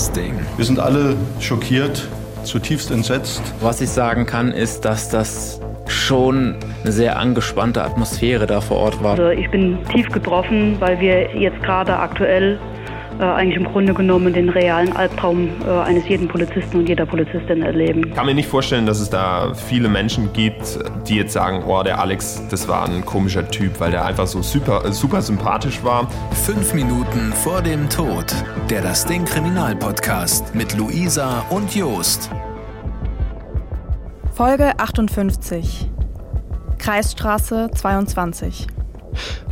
Das Ding. Wir sind alle schockiert, zutiefst entsetzt. Was ich sagen kann, ist, dass das schon eine sehr angespannte Atmosphäre da vor Ort war. Also ich bin tief getroffen, weil wir jetzt gerade aktuell eigentlich im Grunde genommen den realen Albtraum äh, eines jeden Polizisten und jeder Polizistin erleben. Ich kann mir nicht vorstellen, dass es da viele Menschen gibt, die jetzt sagen, oh, der Alex, das war ein komischer Typ, weil der einfach so super, super sympathisch war. Fünf Minuten vor dem Tod. Der Das Ding Kriminalpodcast mit Luisa und Jost. Folge 58. Kreisstraße 22.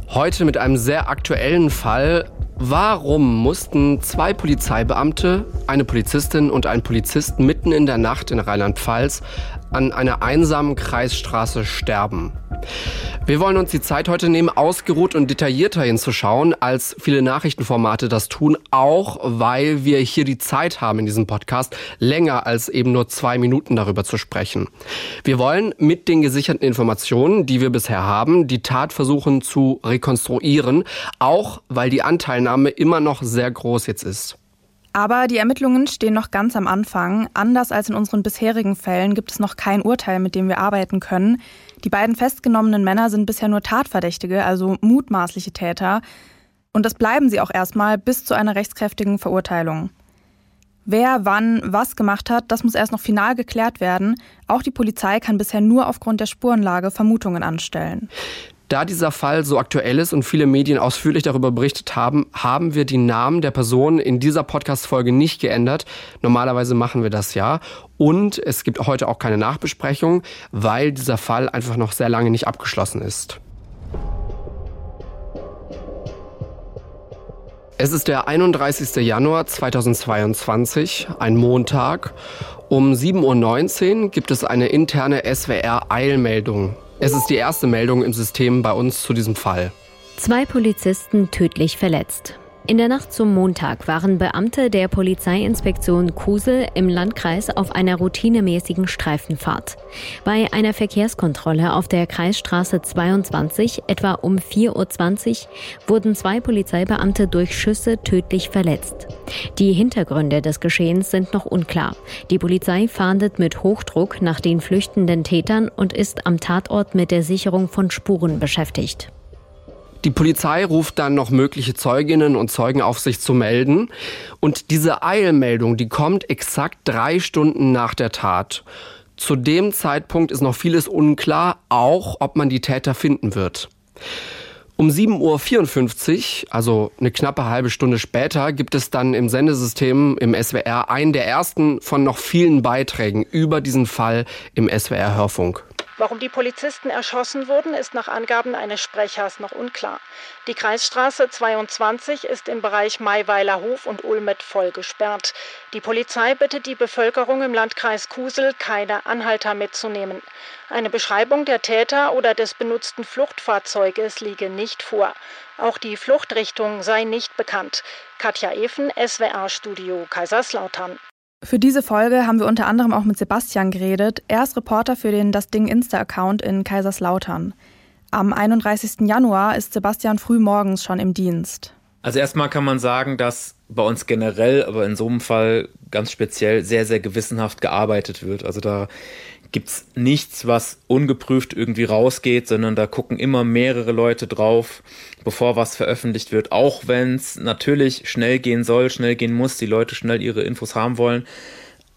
Heute mit einem sehr aktuellen Fall. Warum mussten zwei Polizeibeamte, eine Polizistin und ein Polizist mitten in der Nacht in Rheinland-Pfalz an einer einsamen Kreisstraße sterben? Wir wollen uns die Zeit heute nehmen, ausgeruht und detaillierter hinzuschauen, als viele Nachrichtenformate das tun, auch weil wir hier die Zeit haben in diesem Podcast, länger als eben nur zwei Minuten darüber zu sprechen. Wir wollen mit den gesicherten Informationen, die wir bisher haben, die Tat versuchen zu rekonstruieren, auch weil die Anteilnahme immer noch sehr groß jetzt ist. Aber die Ermittlungen stehen noch ganz am Anfang. Anders als in unseren bisherigen Fällen gibt es noch kein Urteil, mit dem wir arbeiten können. Die beiden festgenommenen Männer sind bisher nur Tatverdächtige, also mutmaßliche Täter. Und das bleiben sie auch erstmal bis zu einer rechtskräftigen Verurteilung. Wer wann was gemacht hat, das muss erst noch final geklärt werden. Auch die Polizei kann bisher nur aufgrund der Spurenlage Vermutungen anstellen. Da dieser Fall so aktuell ist und viele Medien ausführlich darüber berichtet haben, haben wir die Namen der Personen in dieser Podcast-Folge nicht geändert. Normalerweise machen wir das ja. Und es gibt heute auch keine Nachbesprechung, weil dieser Fall einfach noch sehr lange nicht abgeschlossen ist. Es ist der 31. Januar 2022, ein Montag. Um 7.19 Uhr gibt es eine interne SWR-Eilmeldung. Es ist die erste Meldung im System bei uns zu diesem Fall. Zwei Polizisten tödlich verletzt. In der Nacht zum Montag waren Beamte der Polizeiinspektion Kusel im Landkreis auf einer routinemäßigen Streifenfahrt. Bei einer Verkehrskontrolle auf der Kreisstraße 22, etwa um 4.20 Uhr, wurden zwei Polizeibeamte durch Schüsse tödlich verletzt. Die Hintergründe des Geschehens sind noch unklar. Die Polizei fahndet mit Hochdruck nach den flüchtenden Tätern und ist am Tatort mit der Sicherung von Spuren beschäftigt. Die Polizei ruft dann noch mögliche Zeuginnen und Zeugen auf sich zu melden. Und diese Eilmeldung, die kommt exakt drei Stunden nach der Tat. Zu dem Zeitpunkt ist noch vieles unklar, auch ob man die Täter finden wird. Um 7.54 Uhr, also eine knappe halbe Stunde später, gibt es dann im Sendesystem im SWR einen der ersten von noch vielen Beiträgen über diesen Fall im SWR Hörfunk. Warum die Polizisten erschossen wurden, ist nach Angaben eines Sprechers noch unklar. Die Kreisstraße 22 ist im Bereich Maiweiler Hof und Ulmet voll gesperrt. Die Polizei bittet die Bevölkerung im Landkreis Kusel, keine Anhalter mitzunehmen. Eine Beschreibung der Täter oder des benutzten Fluchtfahrzeuges liege nicht vor. Auch die Fluchtrichtung sei nicht bekannt. Katja Even, SWR Studio Kaiserslautern. Für diese Folge haben wir unter anderem auch mit Sebastian geredet. Er ist Reporter für den Das Ding Insta-Account in Kaiserslautern. Am 31. Januar ist Sebastian früh morgens schon im Dienst. Also erstmal kann man sagen, dass bei uns generell, aber in so einem Fall ganz speziell sehr, sehr gewissenhaft gearbeitet wird. Also da gibt's nichts, was ungeprüft irgendwie rausgeht, sondern da gucken immer mehrere Leute drauf, bevor was veröffentlicht wird, auch wenn es natürlich schnell gehen soll, schnell gehen muss, die Leute schnell ihre Infos haben wollen.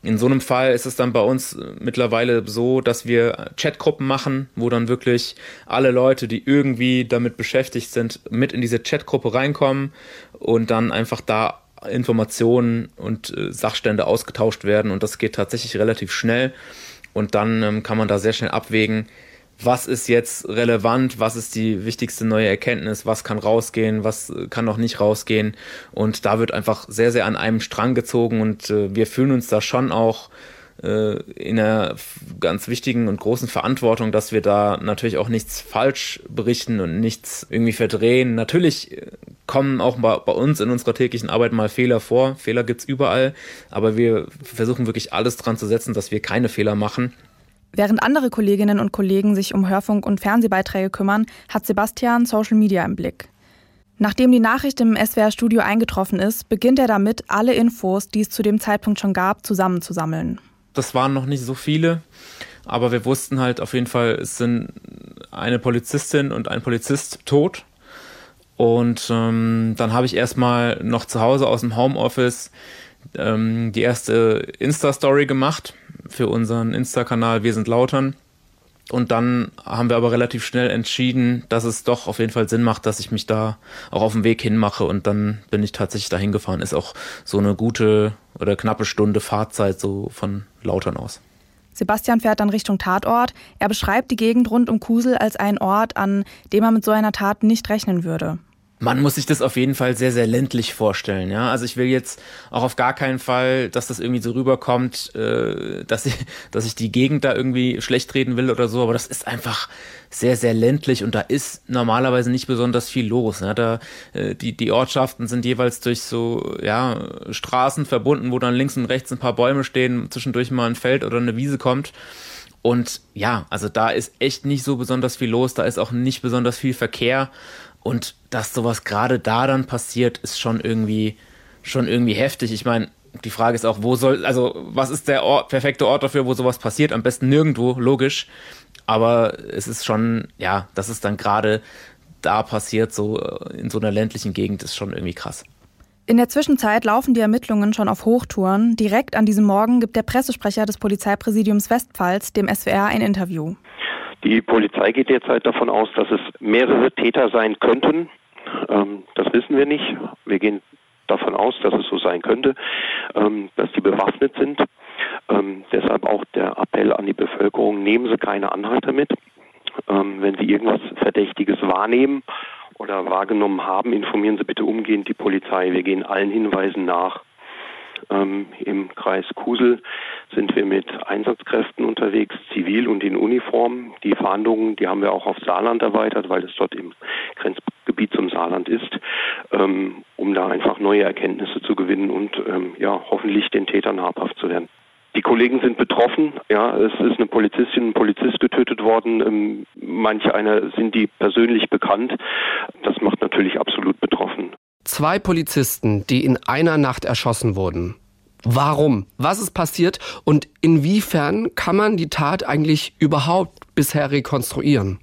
In so einem Fall ist es dann bei uns mittlerweile so, dass wir Chatgruppen machen, wo dann wirklich alle Leute, die irgendwie damit beschäftigt sind, mit in diese Chatgruppe reinkommen und dann einfach da Informationen und äh, Sachstände ausgetauscht werden und das geht tatsächlich relativ schnell. Und dann ähm, kann man da sehr schnell abwägen, was ist jetzt relevant, was ist die wichtigste neue Erkenntnis, was kann rausgehen, was äh, kann noch nicht rausgehen. Und da wird einfach sehr, sehr an einem Strang gezogen und äh, wir fühlen uns da schon auch in einer ganz wichtigen und großen Verantwortung, dass wir da natürlich auch nichts falsch berichten und nichts irgendwie verdrehen. Natürlich äh, kommen auch bei, bei uns in unserer täglichen Arbeit mal Fehler vor. Fehler gibt's überall, aber wir versuchen wirklich alles dran zu setzen, dass wir keine Fehler machen. Während andere Kolleginnen und Kollegen sich um Hörfunk- und Fernsehbeiträge kümmern, hat Sebastian Social Media im Blick. Nachdem die Nachricht im SWR-Studio eingetroffen ist, beginnt er damit, alle Infos, die es zu dem Zeitpunkt schon gab, zusammenzusammeln. Das waren noch nicht so viele, aber wir wussten halt auf jeden Fall, es sind eine Polizistin und ein Polizist tot. Und ähm, dann habe ich erstmal noch zu Hause aus dem Homeoffice ähm, die erste Insta-Story gemacht für unseren Insta-Kanal Wir sind Lautern. Und dann haben wir aber relativ schnell entschieden, dass es doch auf jeden Fall Sinn macht, dass ich mich da auch auf den Weg hinmache. Und dann bin ich tatsächlich dahin gefahren. Ist auch so eine gute oder knappe Stunde Fahrzeit so von Lautern aus. Sebastian fährt dann Richtung Tatort. Er beschreibt die Gegend rund um Kusel als einen Ort, an dem er mit so einer Tat nicht rechnen würde man muss sich das auf jeden Fall sehr, sehr ländlich vorstellen. Ja, also ich will jetzt auch auf gar keinen Fall, dass das irgendwie so rüberkommt, äh, dass ich, dass ich die Gegend da irgendwie schlecht reden will oder so. Aber das ist einfach sehr, sehr ländlich und da ist normalerweise nicht besonders viel los. Ja, da äh, die die Ortschaften sind jeweils durch so ja Straßen verbunden, wo dann links und rechts ein paar Bäume stehen, zwischendurch mal ein Feld oder eine Wiese kommt. Und ja, also da ist echt nicht so besonders viel los, da ist auch nicht besonders viel Verkehr. Und dass sowas gerade da dann passiert, ist schon irgendwie, schon irgendwie heftig. Ich meine, die Frage ist auch, wo soll, also was ist der Ort, perfekte Ort dafür, wo sowas passiert? Am besten nirgendwo, logisch. Aber es ist schon, ja, dass es dann gerade da passiert, so in so einer ländlichen Gegend, ist schon irgendwie krass. In der Zwischenzeit laufen die Ermittlungen schon auf Hochtouren. Direkt an diesem Morgen gibt der Pressesprecher des Polizeipräsidiums Westpfalz dem SWR ein Interview. Die Polizei geht derzeit davon aus, dass es mehrere Täter sein könnten. Ähm, das wissen wir nicht. Wir gehen davon aus, dass es so sein könnte, ähm, dass die bewaffnet sind. Ähm, deshalb auch der Appell an die Bevölkerung, nehmen Sie keine Anhalter mit. Ähm, wenn Sie irgendwas Verdächtiges wahrnehmen oder wahrgenommen haben, informieren Sie bitte umgehend die Polizei. Wir gehen allen Hinweisen nach. Ähm, Im Kreis Kusel sind wir mit Einsatzkräften unterwegs, zivil und in Uniform. Die Verhandlungen, die haben wir auch auf Saarland erweitert, weil es dort im Grenzgebiet zum Saarland ist, ähm, um da einfach neue Erkenntnisse zu gewinnen und ähm, ja, hoffentlich den Tätern habhaft zu werden. Die Kollegen sind betroffen. Ja, es ist eine Polizistin, ein Polizist getötet worden. Ähm, manche einer sind die persönlich bekannt. Das macht natürlich absolut betroffen. Zwei Polizisten, die in einer Nacht erschossen wurden. Warum? Was ist passiert? Und inwiefern kann man die Tat eigentlich überhaupt bisher rekonstruieren?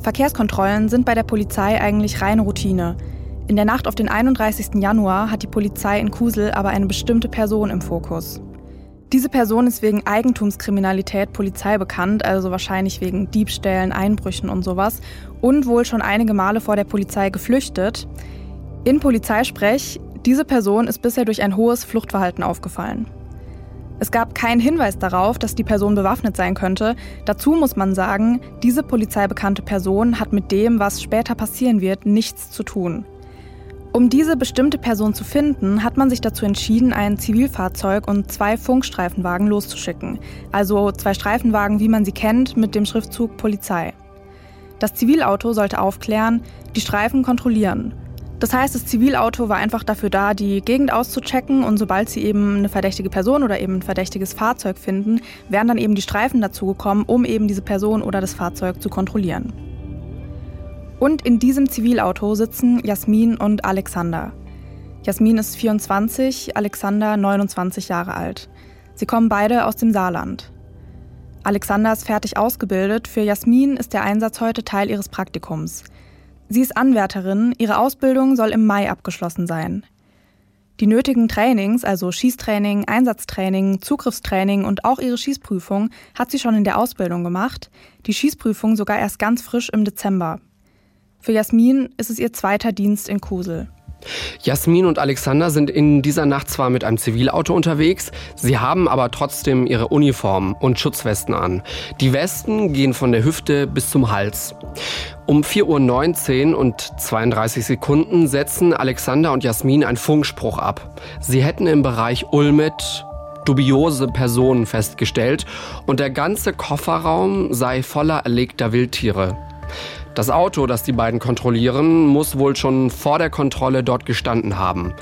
Verkehrskontrollen sind bei der Polizei eigentlich reine Routine. In der Nacht auf den 31. Januar hat die Polizei in Kusel aber eine bestimmte Person im Fokus. Diese Person ist wegen Eigentumskriminalität Polizei bekannt, also wahrscheinlich wegen Diebstählen, Einbrüchen und sowas, und wohl schon einige Male vor der Polizei geflüchtet. In Polizeisprech, diese Person ist bisher durch ein hohes Fluchtverhalten aufgefallen. Es gab keinen Hinweis darauf, dass die Person bewaffnet sein könnte. Dazu muss man sagen, diese polizeibekannte Person hat mit dem, was später passieren wird, nichts zu tun. Um diese bestimmte Person zu finden, hat man sich dazu entschieden, ein Zivilfahrzeug und zwei Funkstreifenwagen loszuschicken. Also zwei Streifenwagen, wie man sie kennt, mit dem Schriftzug Polizei. Das Zivilauto sollte aufklären, die Streifen kontrollieren. Das heißt, das Zivilauto war einfach dafür da, die Gegend auszuchecken und sobald sie eben eine verdächtige Person oder eben ein verdächtiges Fahrzeug finden, wären dann eben die Streifen dazugekommen, um eben diese Person oder das Fahrzeug zu kontrollieren. Und in diesem Zivilauto sitzen Jasmin und Alexander. Jasmin ist 24, Alexander 29 Jahre alt. Sie kommen beide aus dem Saarland. Alexander ist fertig ausgebildet. Für Jasmin ist der Einsatz heute Teil ihres Praktikums. Sie ist Anwärterin. Ihre Ausbildung soll im Mai abgeschlossen sein. Die nötigen Trainings, also Schießtraining, Einsatztraining, Zugriffstraining und auch ihre Schießprüfung hat sie schon in der Ausbildung gemacht. Die Schießprüfung sogar erst ganz frisch im Dezember. Für Jasmin ist es ihr zweiter Dienst in Kusel. Jasmin und Alexander sind in dieser Nacht zwar mit einem Zivilauto unterwegs, sie haben aber trotzdem ihre Uniformen und Schutzwesten an. Die Westen gehen von der Hüfte bis zum Hals. Um 4.19 Uhr und 32 Sekunden setzen Alexander und Jasmin einen Funkspruch ab. Sie hätten im Bereich Ulmet dubiose Personen festgestellt und der ganze Kofferraum sei voller erlegter Wildtiere. Das Auto, das die beiden kontrollieren, muss wohl schon vor der Kontrolle dort gestanden haben.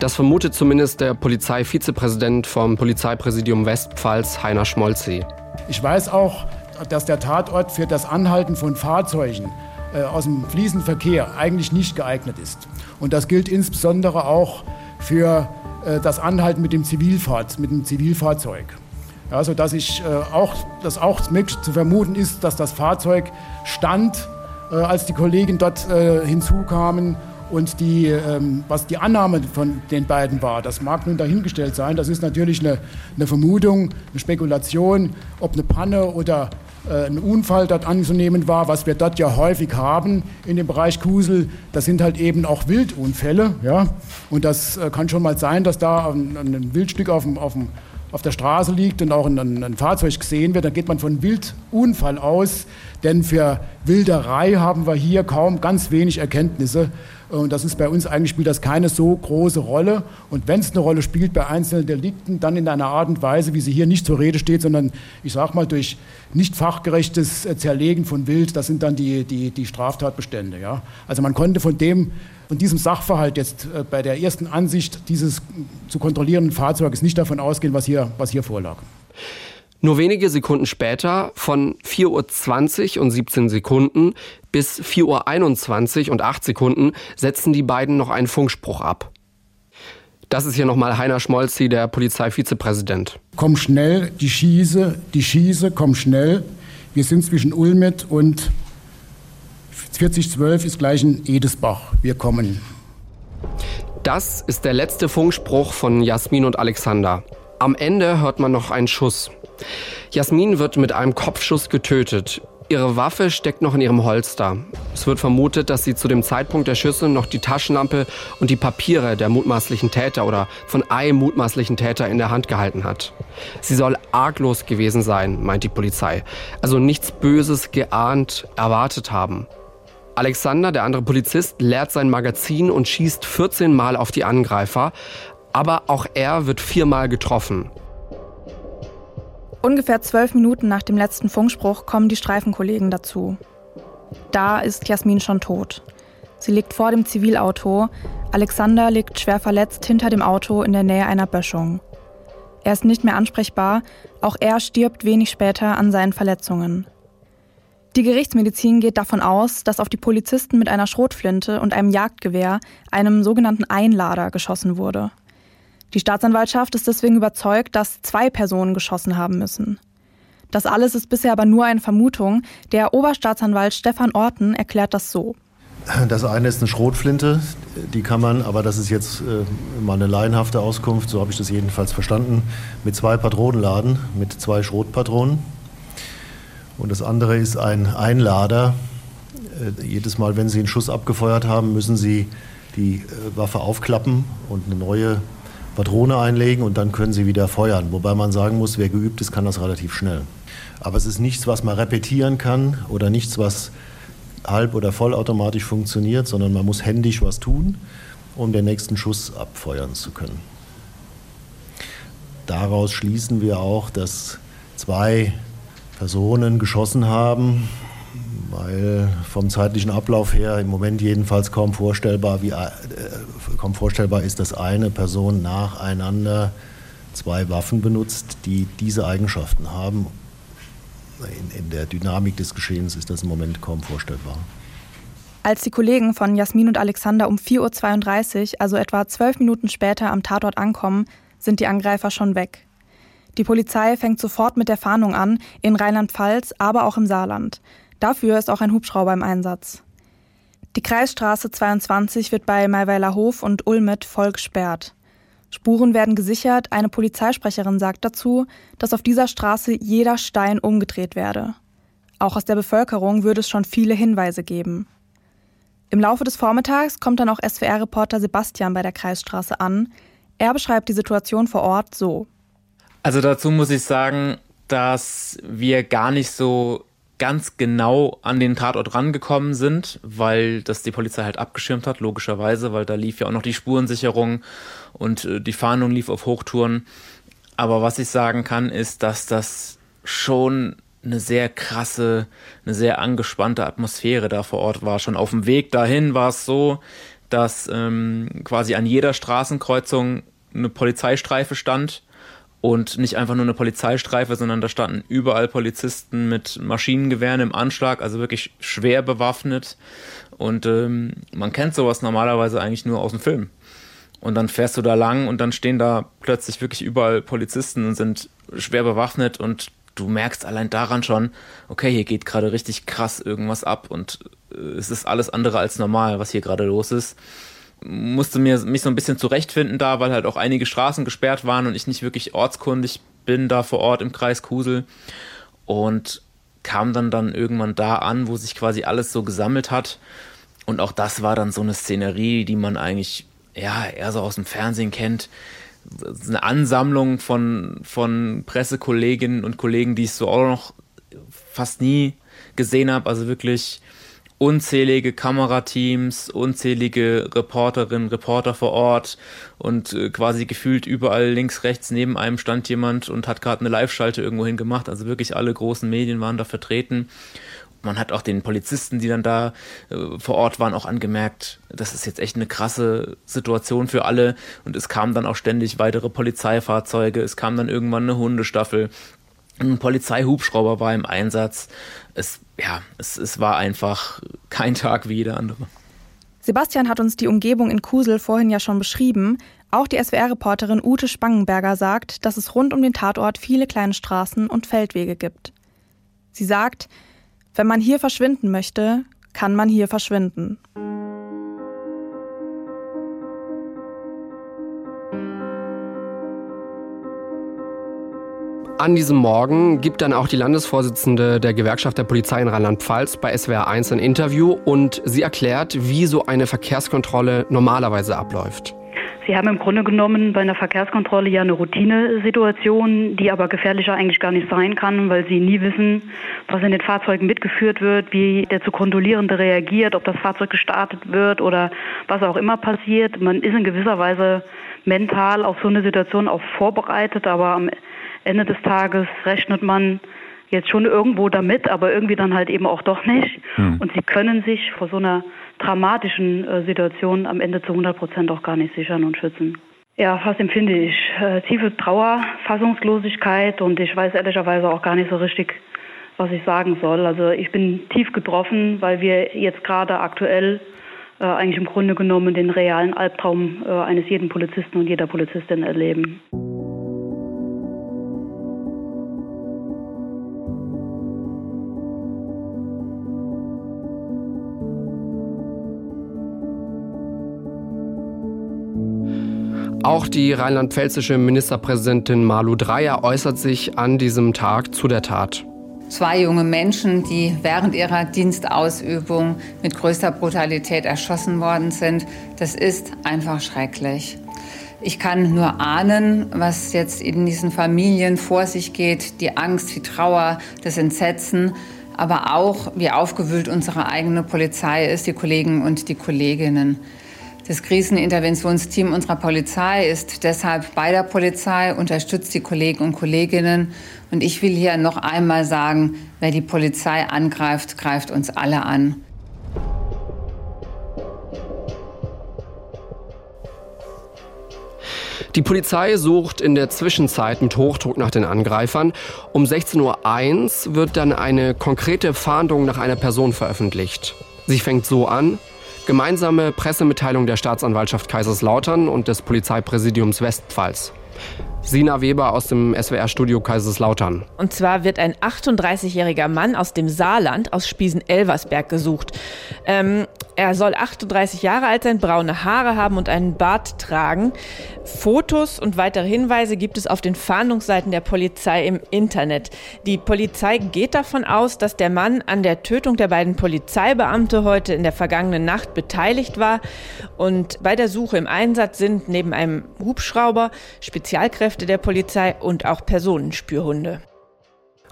Das vermutet zumindest der Polizeivizepräsident vom Polizeipräsidium Westpfalz, Heiner Schmolzi. Ich weiß auch, dass der Tatort für das Anhalten von Fahrzeugen äh, aus dem fließenden Verkehr eigentlich nicht geeignet ist. Und das gilt insbesondere auch für äh, das Anhalten mit dem, Zivilfahrz mit dem Zivilfahrzeug. Ja, sodass ich äh, auch, dass auch möglich zu vermuten ist, dass das Fahrzeug stand, als die Kollegen dort äh, hinzukamen und die, ähm, was die Annahme von den beiden war, das mag nun dahingestellt sein. Das ist natürlich eine, eine Vermutung, eine Spekulation, ob eine Panne oder äh, ein Unfall dort anzunehmen war, was wir dort ja häufig haben in dem Bereich Kusel. Das sind halt eben auch Wildunfälle. Ja? Und das äh, kann schon mal sein, dass da ein, ein Wildstück auf dem, auf dem auf der Straße liegt und auch ein, ein, Fahrzeug gesehen wird, dann geht man von Wildunfall aus. Denn für Wilderei haben wir hier kaum ganz wenig Erkenntnisse. Und das ist bei uns eigentlich spielt das keine so große Rolle. Und wenn es eine Rolle spielt bei einzelnen Delikten, dann in einer Art und Weise, wie sie hier nicht zur Rede steht, sondern ich sage mal durch nicht fachgerechtes Zerlegen von Wild, das sind dann die, die, die Straftatbestände. Ja? Also man konnte von dem von diesem Sachverhalt jetzt äh, bei der ersten Ansicht dieses zu kontrollierenden Fahrzeuges nicht davon ausgehen, was hier, was hier vorlag. Nur wenige Sekunden später, von 4.20 Uhr und 17 Sekunden bis 4.21 Uhr und 8 Sekunden, setzen die beiden noch einen Funkspruch ab. Das ist hier nochmal Heiner Schmolzi, der Polizeivizepräsident. Komm schnell, die Schieße, die Schieße, komm schnell. Wir sind zwischen Ulmet und 4012 ist gleich ein Edesbach. Wir kommen. Das ist der letzte Funkspruch von Jasmin und Alexander. Am Ende hört man noch einen Schuss. Jasmin wird mit einem Kopfschuss getötet. Ihre Waffe steckt noch in ihrem Holster. Es wird vermutet, dass sie zu dem Zeitpunkt der Schüsse noch die Taschenlampe und die Papiere der mutmaßlichen Täter oder von einem mutmaßlichen Täter in der Hand gehalten hat. Sie soll arglos gewesen sein, meint die Polizei. Also nichts Böses geahnt, erwartet haben. Alexander, der andere Polizist, leert sein Magazin und schießt 14 Mal auf die Angreifer. Aber auch er wird viermal getroffen. Ungefähr zwölf Minuten nach dem letzten Funkspruch kommen die Streifenkollegen dazu. Da ist Jasmin schon tot. Sie liegt vor dem Zivilauto. Alexander liegt schwer verletzt hinter dem Auto in der Nähe einer Böschung. Er ist nicht mehr ansprechbar. Auch er stirbt wenig später an seinen Verletzungen. Die Gerichtsmedizin geht davon aus, dass auf die Polizisten mit einer Schrotflinte und einem Jagdgewehr, einem sogenannten Einlader, geschossen wurde. Die Staatsanwaltschaft ist deswegen überzeugt, dass zwei Personen geschossen haben müssen. Das alles ist bisher aber nur eine Vermutung. Der Oberstaatsanwalt Stefan Orten erklärt das so. Das eine ist eine Schrotflinte, die kann man, aber das ist jetzt äh, mal eine laienhafte Auskunft, so habe ich das jedenfalls verstanden, mit zwei Patronen laden, mit zwei Schrotpatronen. Und das andere ist ein Einlader. Äh, jedes Mal, wenn Sie einen Schuss abgefeuert haben, müssen Sie die äh, Waffe aufklappen und eine neue Patrone einlegen und dann können Sie wieder feuern. Wobei man sagen muss, wer geübt ist, kann das relativ schnell. Aber es ist nichts, was man repetieren kann oder nichts, was halb- oder vollautomatisch funktioniert, sondern man muss händisch was tun, um den nächsten Schuss abfeuern zu können. Daraus schließen wir auch, dass zwei Personen geschossen haben, weil vom zeitlichen Ablauf her im Moment jedenfalls kaum vorstellbar, wie, äh, kaum vorstellbar ist, dass eine Person nacheinander zwei Waffen benutzt, die diese Eigenschaften haben. In, in der Dynamik des Geschehens ist das im Moment kaum vorstellbar. Als die Kollegen von Jasmin und Alexander um 4.32 Uhr, also etwa zwölf Minuten später am Tatort ankommen, sind die Angreifer schon weg. Die Polizei fängt sofort mit der Fahndung an, in Rheinland-Pfalz, aber auch im Saarland. Dafür ist auch ein Hubschrauber im Einsatz. Die Kreisstraße 22 wird bei Maiweiler Hof und Ulmet voll gesperrt. Spuren werden gesichert, eine Polizeisprecherin sagt dazu, dass auf dieser Straße jeder Stein umgedreht werde. Auch aus der Bevölkerung würde es schon viele Hinweise geben. Im Laufe des Vormittags kommt dann auch SWR-Reporter Sebastian bei der Kreisstraße an. Er beschreibt die Situation vor Ort so. Also dazu muss ich sagen, dass wir gar nicht so ganz genau an den Tatort rangekommen sind, weil das die Polizei halt abgeschirmt hat, logischerweise, weil da lief ja auch noch die Spurensicherung und äh, die Fahndung lief auf Hochtouren. Aber was ich sagen kann, ist, dass das schon eine sehr krasse, eine sehr angespannte Atmosphäre da vor Ort war. Schon auf dem Weg dahin war es so, dass ähm, quasi an jeder Straßenkreuzung eine Polizeistreife stand und nicht einfach nur eine Polizeistreife, sondern da standen überall Polizisten mit Maschinengewehren im Anschlag, also wirklich schwer bewaffnet. Und ähm, man kennt sowas normalerweise eigentlich nur aus dem Film. Und dann fährst du da lang und dann stehen da plötzlich wirklich überall Polizisten und sind schwer bewaffnet und du merkst allein daran schon, okay, hier geht gerade richtig krass irgendwas ab und äh, es ist alles andere als normal, was hier gerade los ist. Musste mir mich so ein bisschen zurechtfinden da, weil halt auch einige Straßen gesperrt waren und ich nicht wirklich ortskundig bin da vor Ort im Kreis Kusel. Und kam dann dann irgendwann da an, wo sich quasi alles so gesammelt hat. Und auch das war dann so eine Szenerie, die man eigentlich ja eher so aus dem Fernsehen kennt. Eine Ansammlung von, von Pressekolleginnen und Kollegen, die ich so auch noch fast nie gesehen habe. Also wirklich unzählige Kamerateams, unzählige Reporterinnen, Reporter vor Ort und äh, quasi gefühlt überall links, rechts neben einem stand jemand und hat gerade eine Live-Schalte irgendwo hin gemacht. Also wirklich alle großen Medien waren da vertreten. Man hat auch den Polizisten, die dann da äh, vor Ort waren, auch angemerkt, das ist jetzt echt eine krasse Situation für alle. Und es kamen dann auch ständig weitere Polizeifahrzeuge, es kam dann irgendwann eine Hundestaffel. Ein Polizeihubschrauber war im Einsatz. Es, ja, es, es war einfach kein Tag wie jeder andere. Sebastian hat uns die Umgebung in Kusel vorhin ja schon beschrieben. Auch die SWR-Reporterin Ute Spangenberger sagt, dass es rund um den Tatort viele kleine Straßen und Feldwege gibt. Sie sagt, wenn man hier verschwinden möchte, kann man hier verschwinden. An diesem Morgen gibt dann auch die Landesvorsitzende der Gewerkschaft der Polizei in Rheinland-Pfalz bei SWR 1 ein Interview und sie erklärt, wie so eine Verkehrskontrolle normalerweise abläuft. Sie haben im Grunde genommen bei einer Verkehrskontrolle ja eine Routinesituation, die aber gefährlicher eigentlich gar nicht sein kann, weil Sie nie wissen, was in den Fahrzeugen mitgeführt wird, wie der zu Kontrollierende reagiert, ob das Fahrzeug gestartet wird oder was auch immer passiert. Man ist in gewisser Weise mental auf so eine Situation auch vorbereitet, aber am Ende des Tages rechnet man jetzt schon irgendwo damit, aber irgendwie dann halt eben auch doch nicht. Hm. Und sie können sich vor so einer dramatischen äh, Situationen am Ende zu 100 Prozent auch gar nicht sichern und schützen. Ja, was empfinde ich? Äh, tiefe Trauer, Fassungslosigkeit und ich weiß ehrlicherweise auch gar nicht so richtig, was ich sagen soll. Also ich bin tief getroffen, weil wir jetzt gerade aktuell äh, eigentlich im Grunde genommen den realen Albtraum äh, eines jeden Polizisten und jeder Polizistin erleben. Auch die rheinland-pfälzische Ministerpräsidentin Malu Dreyer äußert sich an diesem Tag zu der Tat. Zwei junge Menschen, die während ihrer Dienstausübung mit größter Brutalität erschossen worden sind, das ist einfach schrecklich. Ich kann nur ahnen, was jetzt in diesen Familien vor sich geht, die Angst, die Trauer, das Entsetzen, aber auch, wie aufgewühlt unsere eigene Polizei ist, die Kollegen und die Kolleginnen. Das Kriseninterventionsteam unserer Polizei ist deshalb bei der Polizei, unterstützt die Kollegen und Kolleginnen. Und ich will hier noch einmal sagen, wer die Polizei angreift, greift uns alle an. Die Polizei sucht in der Zwischenzeit mit Hochdruck nach den Angreifern. Um 16.01 Uhr wird dann eine konkrete Fahndung nach einer Person veröffentlicht. Sie fängt so an. Gemeinsame Pressemitteilung der Staatsanwaltschaft Kaiserslautern und des Polizeipräsidiums Westpfalz. Sina Weber aus dem SWR-Studio Kaiserslautern. Und zwar wird ein 38-jähriger Mann aus dem Saarland, aus Spiesen-Elversberg gesucht. Ähm, er soll 38 Jahre alt sein, braune Haare haben und einen Bart tragen. Fotos und weitere Hinweise gibt es auf den Fahndungsseiten der Polizei im Internet. Die Polizei geht davon aus, dass der Mann an der Tötung der beiden Polizeibeamte heute in der vergangenen Nacht beteiligt war. Und bei der Suche im Einsatz sind neben einem Hubschrauber Spezialkräfte der Polizei und auch Personenspürhunde.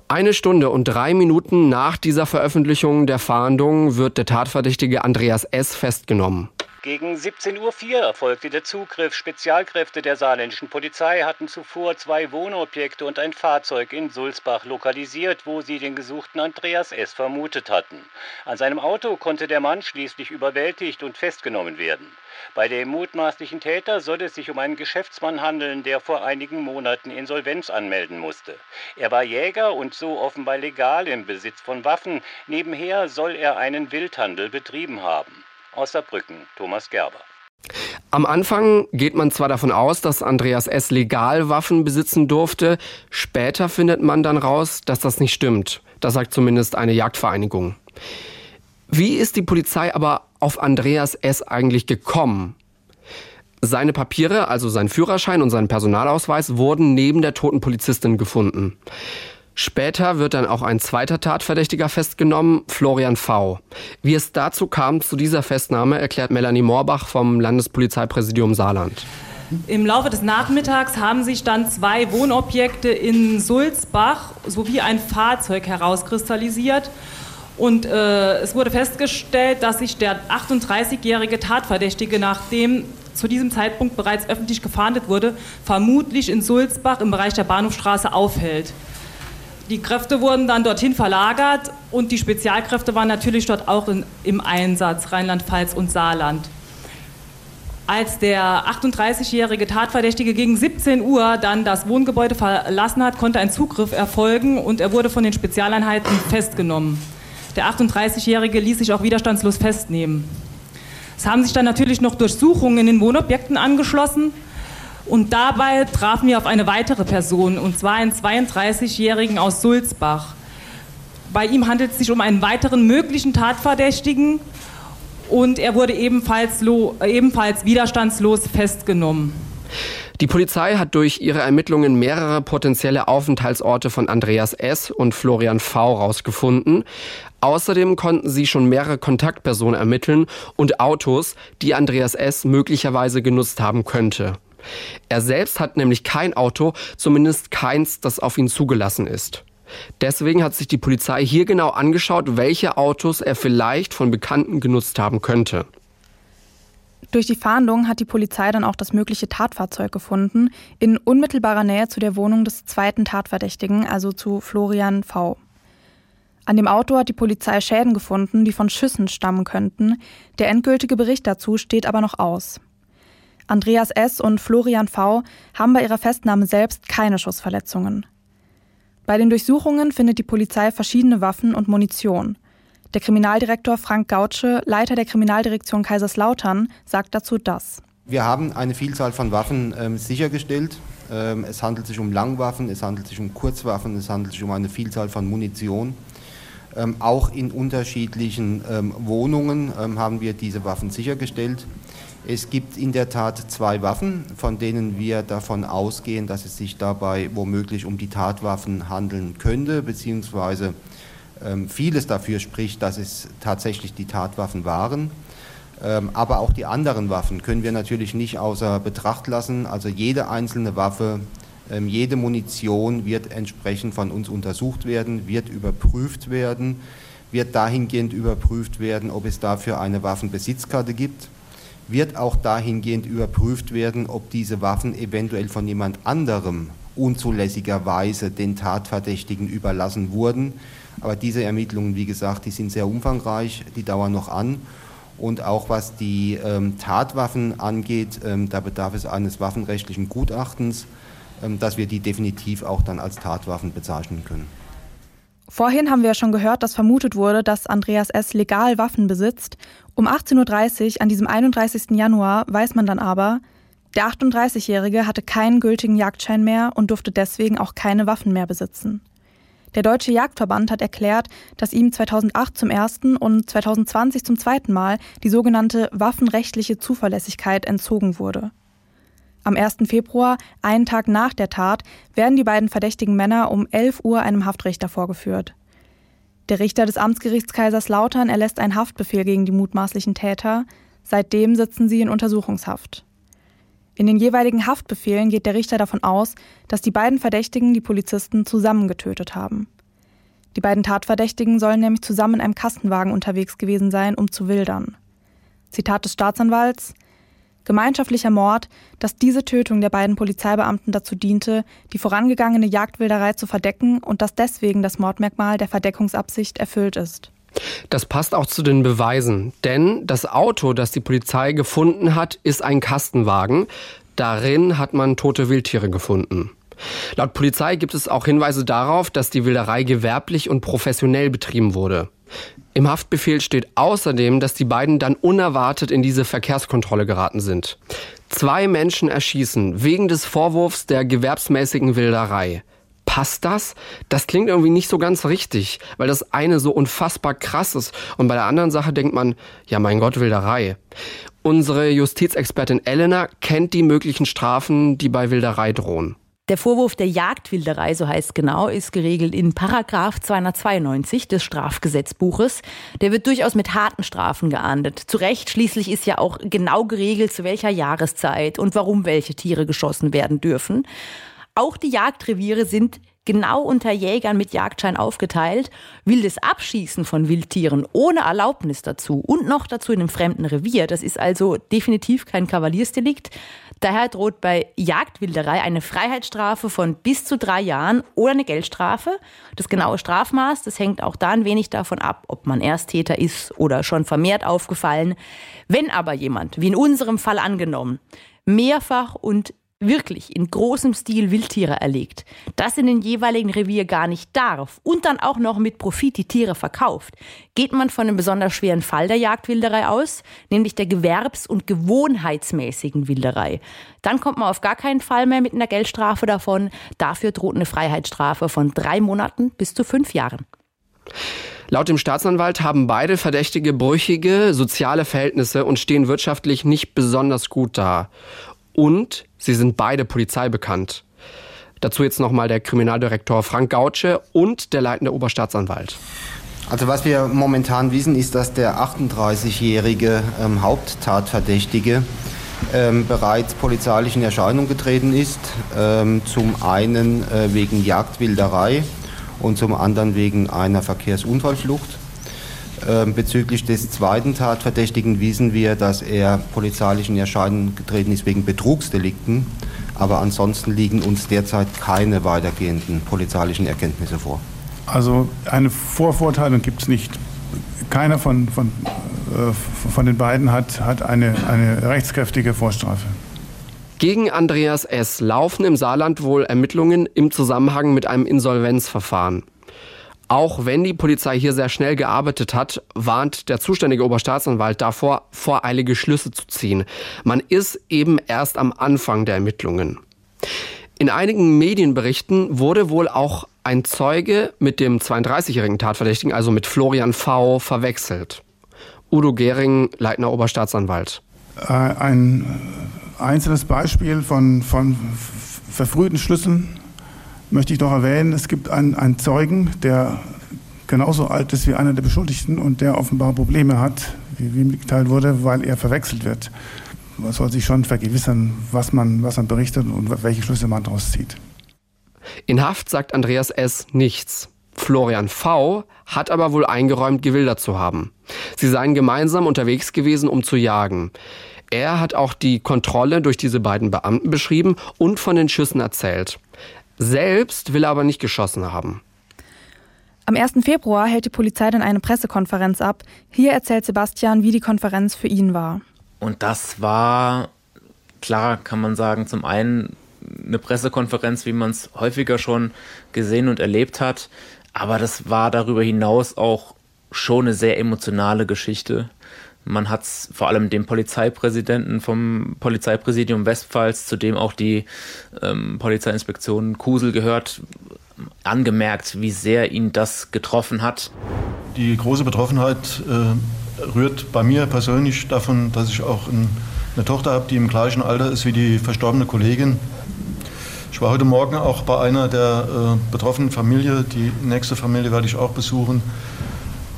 Eine Stunde und drei Minuten nach dieser Veröffentlichung der Fahndung wird der Tatverdächtige Andreas S. festgenommen. Gegen 17.04 Uhr erfolgte der Zugriff. Spezialkräfte der saarländischen Polizei hatten zuvor zwei Wohnobjekte und ein Fahrzeug in Sulzbach lokalisiert, wo sie den gesuchten Andreas S. vermutet hatten. An seinem Auto konnte der Mann schließlich überwältigt und festgenommen werden. Bei dem mutmaßlichen Täter soll es sich um einen Geschäftsmann handeln, der vor einigen Monaten Insolvenz anmelden musste. Er war Jäger und so offenbar legal im Besitz von Waffen. Nebenher soll er einen Wildhandel betrieben haben. Aus Saarbrücken, Thomas Gerber. Am Anfang geht man zwar davon aus, dass Andreas S. legal Waffen besitzen durfte, später findet man dann raus, dass das nicht stimmt. Das sagt zumindest eine Jagdvereinigung. Wie ist die Polizei aber auf Andreas S. eigentlich gekommen? Seine Papiere, also sein Führerschein und sein Personalausweis, wurden neben der toten Polizistin gefunden. Später wird dann auch ein zweiter Tatverdächtiger festgenommen, Florian V. Wie es dazu kam, zu dieser Festnahme, erklärt Melanie Moorbach vom Landespolizeipräsidium Saarland. Im Laufe des Nachmittags haben sich dann zwei Wohnobjekte in Sulzbach sowie ein Fahrzeug herauskristallisiert. Und äh, es wurde festgestellt, dass sich der 38-jährige Tatverdächtige, nachdem zu diesem Zeitpunkt bereits öffentlich gefahndet wurde, vermutlich in Sulzbach im Bereich der Bahnhofstraße aufhält. Die Kräfte wurden dann dorthin verlagert und die Spezialkräfte waren natürlich dort auch in, im Einsatz, Rheinland-Pfalz und Saarland. Als der 38-jährige Tatverdächtige gegen 17 Uhr dann das Wohngebäude verlassen hat, konnte ein Zugriff erfolgen und er wurde von den Spezialeinheiten festgenommen. Der 38-jährige ließ sich auch widerstandslos festnehmen. Es haben sich dann natürlich noch Durchsuchungen in den Wohnobjekten angeschlossen. Und dabei trafen wir auf eine weitere Person, und zwar einen 32-Jährigen aus Sulzbach. Bei ihm handelt es sich um einen weiteren möglichen Tatverdächtigen und er wurde ebenfalls, ebenfalls widerstandslos festgenommen. Die Polizei hat durch ihre Ermittlungen mehrere potenzielle Aufenthaltsorte von Andreas S. und Florian V. rausgefunden. Außerdem konnten sie schon mehrere Kontaktpersonen ermitteln und Autos, die Andreas S. möglicherweise genutzt haben könnte. Er selbst hat nämlich kein Auto, zumindest keins, das auf ihn zugelassen ist. Deswegen hat sich die Polizei hier genau angeschaut, welche Autos er vielleicht von Bekannten genutzt haben könnte. Durch die Fahndung hat die Polizei dann auch das mögliche Tatfahrzeug gefunden, in unmittelbarer Nähe zu der Wohnung des zweiten Tatverdächtigen, also zu Florian V. An dem Auto hat die Polizei Schäden gefunden, die von Schüssen stammen könnten. Der endgültige Bericht dazu steht aber noch aus. Andreas S. und Florian V. haben bei ihrer Festnahme selbst keine Schussverletzungen. Bei den Durchsuchungen findet die Polizei verschiedene Waffen und Munition. Der Kriminaldirektor Frank Gautsche, Leiter der Kriminaldirektion Kaiserslautern, sagt dazu das. Wir haben eine Vielzahl von Waffen ähm, sichergestellt. Ähm, es handelt sich um Langwaffen, es handelt sich um Kurzwaffen, es handelt sich um eine Vielzahl von Munition. Ähm, auch in unterschiedlichen ähm, Wohnungen ähm, haben wir diese Waffen sichergestellt. Es gibt in der Tat zwei Waffen, von denen wir davon ausgehen, dass es sich dabei womöglich um die Tatwaffen handeln könnte, beziehungsweise ähm, vieles dafür spricht, dass es tatsächlich die Tatwaffen waren. Ähm, aber auch die anderen Waffen können wir natürlich nicht außer Betracht lassen. Also jede einzelne Waffe, ähm, jede Munition wird entsprechend von uns untersucht werden, wird überprüft werden, wird dahingehend überprüft werden, ob es dafür eine Waffenbesitzkarte gibt wird auch dahingehend überprüft werden, ob diese Waffen eventuell von jemand anderem unzulässigerweise den Tatverdächtigen überlassen wurden. Aber diese Ermittlungen, wie gesagt, die sind sehr umfangreich, die dauern noch an. Und auch was die ähm, Tatwaffen angeht, ähm, da bedarf es eines waffenrechtlichen Gutachtens, dass wir die definitiv auch dann als Tatwaffen bezeichnen können. Vorhin haben wir ja schon gehört, dass vermutet wurde, dass Andreas S. legal Waffen besitzt. Um 18.30 Uhr an diesem 31. Januar weiß man dann aber, der 38-Jährige hatte keinen gültigen Jagdschein mehr und durfte deswegen auch keine Waffen mehr besitzen. Der Deutsche Jagdverband hat erklärt, dass ihm 2008 zum ersten und 2020 zum zweiten Mal die sogenannte waffenrechtliche Zuverlässigkeit entzogen wurde. Am 1. Februar, einen Tag nach der Tat, werden die beiden verdächtigen Männer um 11 Uhr einem Haftrichter vorgeführt. Der Richter des Amtsgerichts Kaiserslautern erlässt einen Haftbefehl gegen die mutmaßlichen Täter. Seitdem sitzen sie in Untersuchungshaft. In den jeweiligen Haftbefehlen geht der Richter davon aus, dass die beiden Verdächtigen die Polizisten zusammen getötet haben. Die beiden Tatverdächtigen sollen nämlich zusammen in einem Kastenwagen unterwegs gewesen sein, um zu wildern. Zitat des Staatsanwalts, gemeinschaftlicher Mord, dass diese Tötung der beiden Polizeibeamten dazu diente, die vorangegangene Jagdwilderei zu verdecken und dass deswegen das Mordmerkmal der Verdeckungsabsicht erfüllt ist. Das passt auch zu den Beweisen, denn das Auto, das die Polizei gefunden hat, ist ein Kastenwagen. Darin hat man tote Wildtiere gefunden. Laut Polizei gibt es auch Hinweise darauf, dass die Wilderei gewerblich und professionell betrieben wurde. Im Haftbefehl steht außerdem, dass die beiden dann unerwartet in diese Verkehrskontrolle geraten sind. Zwei Menschen erschießen wegen des Vorwurfs der gewerbsmäßigen Wilderei. Passt das? Das klingt irgendwie nicht so ganz richtig, weil das eine so unfassbar krass ist und bei der anderen Sache denkt man, ja mein Gott, Wilderei. Unsere Justizexpertin Elena kennt die möglichen Strafen, die bei Wilderei drohen. Der Vorwurf der Jagdwilderei, so heißt genau, ist geregelt in Paragraph 292 des Strafgesetzbuches. Der wird durchaus mit harten Strafen geahndet. Zu Recht, schließlich ist ja auch genau geregelt, zu welcher Jahreszeit und warum welche Tiere geschossen werden dürfen. Auch die Jagdreviere sind genau unter Jägern mit Jagdschein aufgeteilt. Wildes Abschießen von Wildtieren ohne Erlaubnis dazu und noch dazu in einem fremden Revier, das ist also definitiv kein Kavaliersdelikt. Daher droht bei Jagdwilderei eine Freiheitsstrafe von bis zu drei Jahren oder eine Geldstrafe. Das genaue Strafmaß, das hängt auch da ein wenig davon ab, ob man Ersttäter ist oder schon vermehrt aufgefallen. Wenn aber jemand, wie in unserem Fall angenommen, mehrfach und wirklich in großem Stil Wildtiere erlegt, das in den jeweiligen Revier gar nicht darf und dann auch noch mit Profit die Tiere verkauft, geht man von einem besonders schweren Fall der Jagdwilderei aus, nämlich der gewerbs- und gewohnheitsmäßigen Wilderei. Dann kommt man auf gar keinen Fall mehr mit einer Geldstrafe davon. Dafür droht eine Freiheitsstrafe von drei Monaten bis zu fünf Jahren. Laut dem Staatsanwalt haben beide Verdächtige brüchige soziale Verhältnisse und stehen wirtschaftlich nicht besonders gut da. Und sie sind beide Polizei bekannt. Dazu jetzt nochmal der Kriminaldirektor Frank Gautsche und der leitende Oberstaatsanwalt. Also was wir momentan wissen, ist, dass der 38-jährige ähm, Haupttatverdächtige ähm, bereits polizeilich in Erscheinung getreten ist. Ähm, zum einen äh, wegen Jagdwilderei und zum anderen wegen einer Verkehrsunfallflucht. Ähm, bezüglich des zweiten Tatverdächtigen wissen wir, dass er polizeilich in Erscheinung getreten ist wegen Betrugsdelikten. Aber ansonsten liegen uns derzeit keine weitergehenden polizeilichen Erkenntnisse vor. Also eine Vorverurteilung gibt es nicht. Keiner von, von, äh, von den beiden hat, hat eine, eine rechtskräftige Vorstrafe. Gegen Andreas S. laufen im Saarland wohl Ermittlungen im Zusammenhang mit einem Insolvenzverfahren. Auch wenn die Polizei hier sehr schnell gearbeitet hat, warnt der zuständige Oberstaatsanwalt davor, voreilige Schlüsse zu ziehen. Man ist eben erst am Anfang der Ermittlungen. In einigen Medienberichten wurde wohl auch ein Zeuge mit dem 32-jährigen Tatverdächtigen, also mit Florian V., verwechselt. Udo Gehring, Leitner Oberstaatsanwalt. Äh, ein einzelnes Beispiel von, von verfrühten Schlüssen möchte ich noch erwähnen, es gibt einen, einen Zeugen, der genauso alt ist wie einer der Beschuldigten und der offenbar Probleme hat, wie, wie mitgeteilt wurde, weil er verwechselt wird. Man soll sich schon vergewissern, was man, was man berichtet und welche Schlüsse man daraus zieht. In Haft sagt Andreas S. nichts. Florian V. hat aber wohl eingeräumt, gewildert zu haben. Sie seien gemeinsam unterwegs gewesen, um zu jagen. Er hat auch die Kontrolle durch diese beiden Beamten beschrieben und von den Schüssen erzählt. Selbst will er aber nicht geschossen haben. Am 1. Februar hält die Polizei dann eine Pressekonferenz ab. Hier erzählt Sebastian, wie die Konferenz für ihn war. Und das war, klar kann man sagen, zum einen eine Pressekonferenz, wie man es häufiger schon gesehen und erlebt hat. Aber das war darüber hinaus auch schon eine sehr emotionale Geschichte. Man hat es vor allem dem Polizeipräsidenten vom Polizeipräsidium Westpfalz, zu dem auch die ähm, Polizeiinspektion Kusel gehört, angemerkt, wie sehr ihn das getroffen hat. Die große Betroffenheit äh, rührt bei mir persönlich davon, dass ich auch ein, eine Tochter habe, die im gleichen Alter ist wie die verstorbene Kollegin. Ich war heute Morgen auch bei einer der äh, betroffenen Familie. Die nächste Familie werde ich auch besuchen.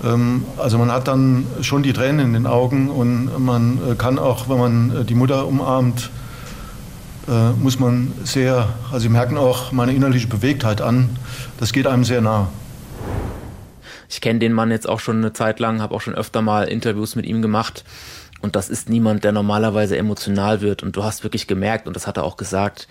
Ähm, also man hat dann schon die Tränen in den Augen und man äh, kann auch, wenn man äh, die Mutter umarmt, äh, muss man sehr, also Sie merken auch meine innerliche Bewegtheit an. Das geht einem sehr nah. Ich kenne den Mann jetzt auch schon eine Zeit lang, habe auch schon öfter mal Interviews mit ihm gemacht. Und das ist niemand, der normalerweise emotional wird. Und du hast wirklich gemerkt, und das hat er auch gesagt,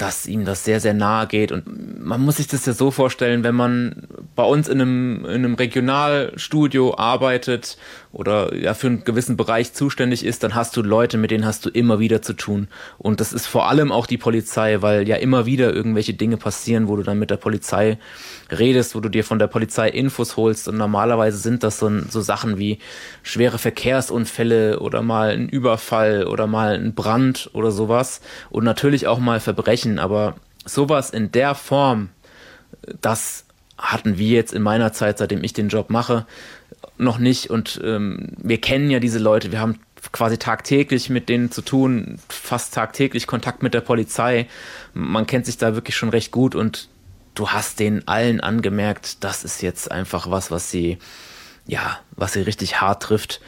dass ihm das sehr, sehr nahe geht. Und man muss sich das ja so vorstellen, wenn man bei uns in einem, in einem Regionalstudio arbeitet oder ja für einen gewissen Bereich zuständig ist, dann hast du Leute, mit denen hast du immer wieder zu tun. Und das ist vor allem auch die Polizei, weil ja immer wieder irgendwelche Dinge passieren, wo du dann mit der Polizei redest, wo du dir von der Polizei Infos holst. Und normalerweise sind das so, so Sachen wie schwere Verkehrsunfälle oder mal ein Überfall oder mal ein Brand oder sowas. Und natürlich auch mal Verbrechen. Aber sowas in der Form, das hatten wir jetzt in meiner Zeit, seitdem ich den Job mache, noch nicht. Und ähm, wir kennen ja diese Leute. Wir haben quasi tagtäglich mit denen zu tun, fast tagtäglich Kontakt mit der Polizei. Man kennt sich da wirklich schon recht gut und du hast den allen angemerkt, das ist jetzt einfach was, was sie, ja, was sie richtig hart trifft.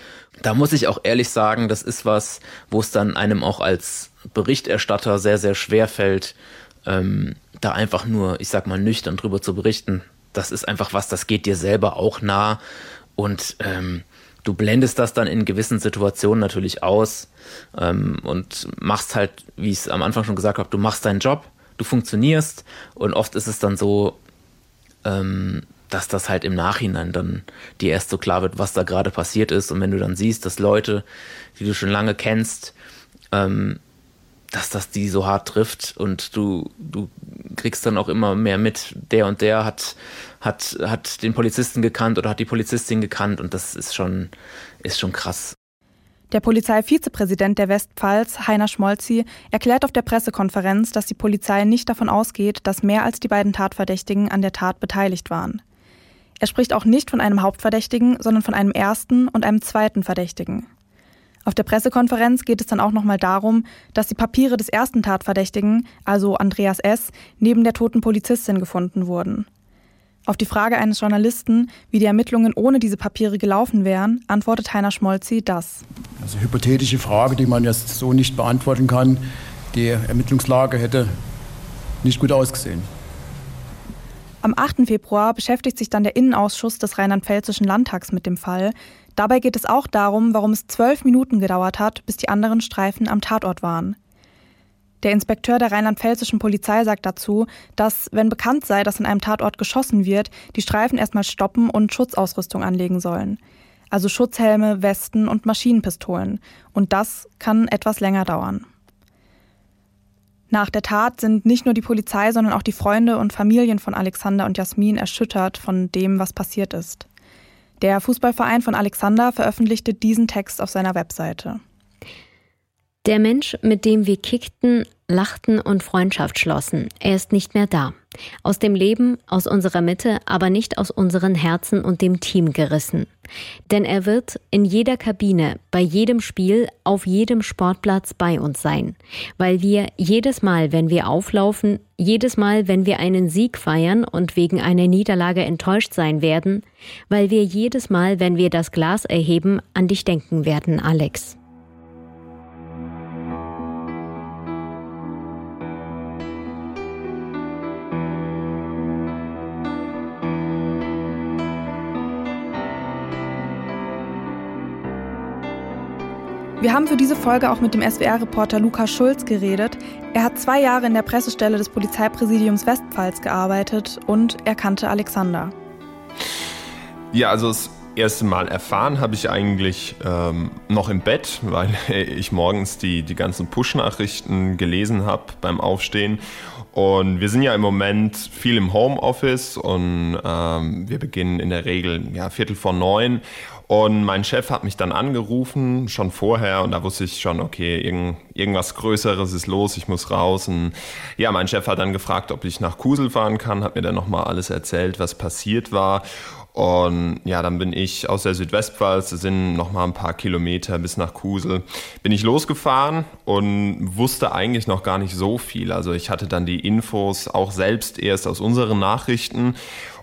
Da muss ich auch ehrlich sagen, das ist was, wo es dann einem auch als Berichterstatter sehr, sehr schwer fällt, ähm, da einfach nur, ich sag mal, nüchtern drüber zu berichten. Das ist einfach was, das geht dir selber auch nah. Und ähm, du blendest das dann in gewissen Situationen natürlich aus ähm, und machst halt, wie ich es am Anfang schon gesagt habe, du machst deinen Job du funktionierst. Und oft ist es dann so, ähm, dass das halt im Nachhinein dann dir erst so klar wird, was da gerade passiert ist. Und wenn du dann siehst, dass Leute, die du schon lange kennst, ähm, dass das die so hart trifft und du, du kriegst dann auch immer mehr mit, der und der hat, hat, hat den Polizisten gekannt oder hat die Polizistin gekannt und das ist schon, ist schon krass. Der Polizeivizepräsident der Westpfalz, Heiner Schmolzi, erklärt auf der Pressekonferenz, dass die Polizei nicht davon ausgeht, dass mehr als die beiden Tatverdächtigen an der Tat beteiligt waren. Er spricht auch nicht von einem Hauptverdächtigen, sondern von einem ersten und einem zweiten Verdächtigen. Auf der Pressekonferenz geht es dann auch nochmal darum, dass die Papiere des ersten Tatverdächtigen, also Andreas S., neben der toten Polizistin gefunden wurden. Auf die Frage eines Journalisten, wie die Ermittlungen ohne diese Papiere gelaufen wären, antwortet Heiner Schmolzi das. Also hypothetische Frage, die man jetzt so nicht beantworten kann. Die Ermittlungslage hätte nicht gut ausgesehen. Am 8. Februar beschäftigt sich dann der Innenausschuss des Rheinland-Pfälzischen Landtags mit dem Fall. Dabei geht es auch darum, warum es zwölf Minuten gedauert hat, bis die anderen Streifen am Tatort waren. Der Inspekteur der rheinland-pfälzischen Polizei sagt dazu, dass, wenn bekannt sei, dass an einem Tatort geschossen wird, die Streifen erstmal stoppen und Schutzausrüstung anlegen sollen. Also Schutzhelme, Westen und Maschinenpistolen. Und das kann etwas länger dauern. Nach der Tat sind nicht nur die Polizei, sondern auch die Freunde und Familien von Alexander und Jasmin erschüttert von dem, was passiert ist. Der Fußballverein von Alexander veröffentlichte diesen Text auf seiner Webseite. Der Mensch, mit dem wir kickten, lachten und Freundschaft schlossen, er ist nicht mehr da. Aus dem Leben, aus unserer Mitte, aber nicht aus unseren Herzen und dem Team gerissen. Denn er wird in jeder Kabine, bei jedem Spiel, auf jedem Sportplatz bei uns sein. Weil wir jedes Mal, wenn wir auflaufen, jedes Mal, wenn wir einen Sieg feiern und wegen einer Niederlage enttäuscht sein werden, weil wir jedes Mal, wenn wir das Glas erheben, an dich denken werden, Alex. Wir haben für diese Folge auch mit dem SWR-Reporter Lukas Schulz geredet. Er hat zwei Jahre in der Pressestelle des Polizeipräsidiums Westpfalz gearbeitet und er kannte Alexander. Ja, also das erste Mal erfahren habe ich eigentlich ähm, noch im Bett, weil ich morgens die, die ganzen Push-Nachrichten gelesen habe beim Aufstehen. Und wir sind ja im Moment viel im Homeoffice und ähm, wir beginnen in der Regel ja, Viertel vor neun. Und mein Chef hat mich dann angerufen, schon vorher, und da wusste ich schon, okay, irgend, irgendwas Größeres ist los, ich muss raus. Und ja, mein Chef hat dann gefragt, ob ich nach Kusel fahren kann, hat mir dann nochmal alles erzählt, was passiert war. Und ja, dann bin ich aus der Südwestpfalz, das sind nochmal ein paar Kilometer bis nach Kusel, bin ich losgefahren und wusste eigentlich noch gar nicht so viel. Also ich hatte dann die Infos auch selbst erst aus unseren Nachrichten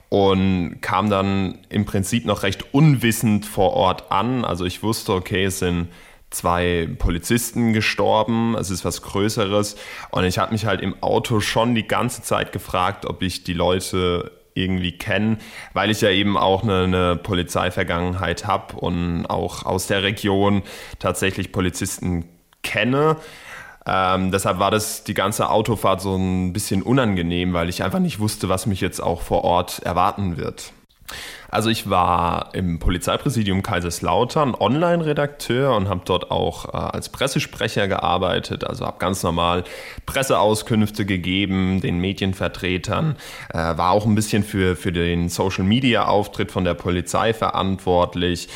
und kam dann im Prinzip noch recht unwissend vor Ort an. Also ich wusste, okay, es sind zwei Polizisten gestorben, es ist was Größeres und ich habe mich halt im Auto schon die ganze Zeit gefragt, ob ich die Leute irgendwie kennen, weil ich ja eben auch eine, eine Polizeivergangenheit habe und auch aus der Region tatsächlich Polizisten kenne. Ähm, deshalb war das die ganze Autofahrt so ein bisschen unangenehm, weil ich einfach nicht wusste, was mich jetzt auch vor Ort erwarten wird. Also ich war im Polizeipräsidium Kaiserslautern Online-Redakteur und habe dort auch äh, als Pressesprecher gearbeitet. Also habe ganz normal Presseauskünfte gegeben, den Medienvertretern, äh, war auch ein bisschen für, für den Social-Media-Auftritt von der Polizei verantwortlich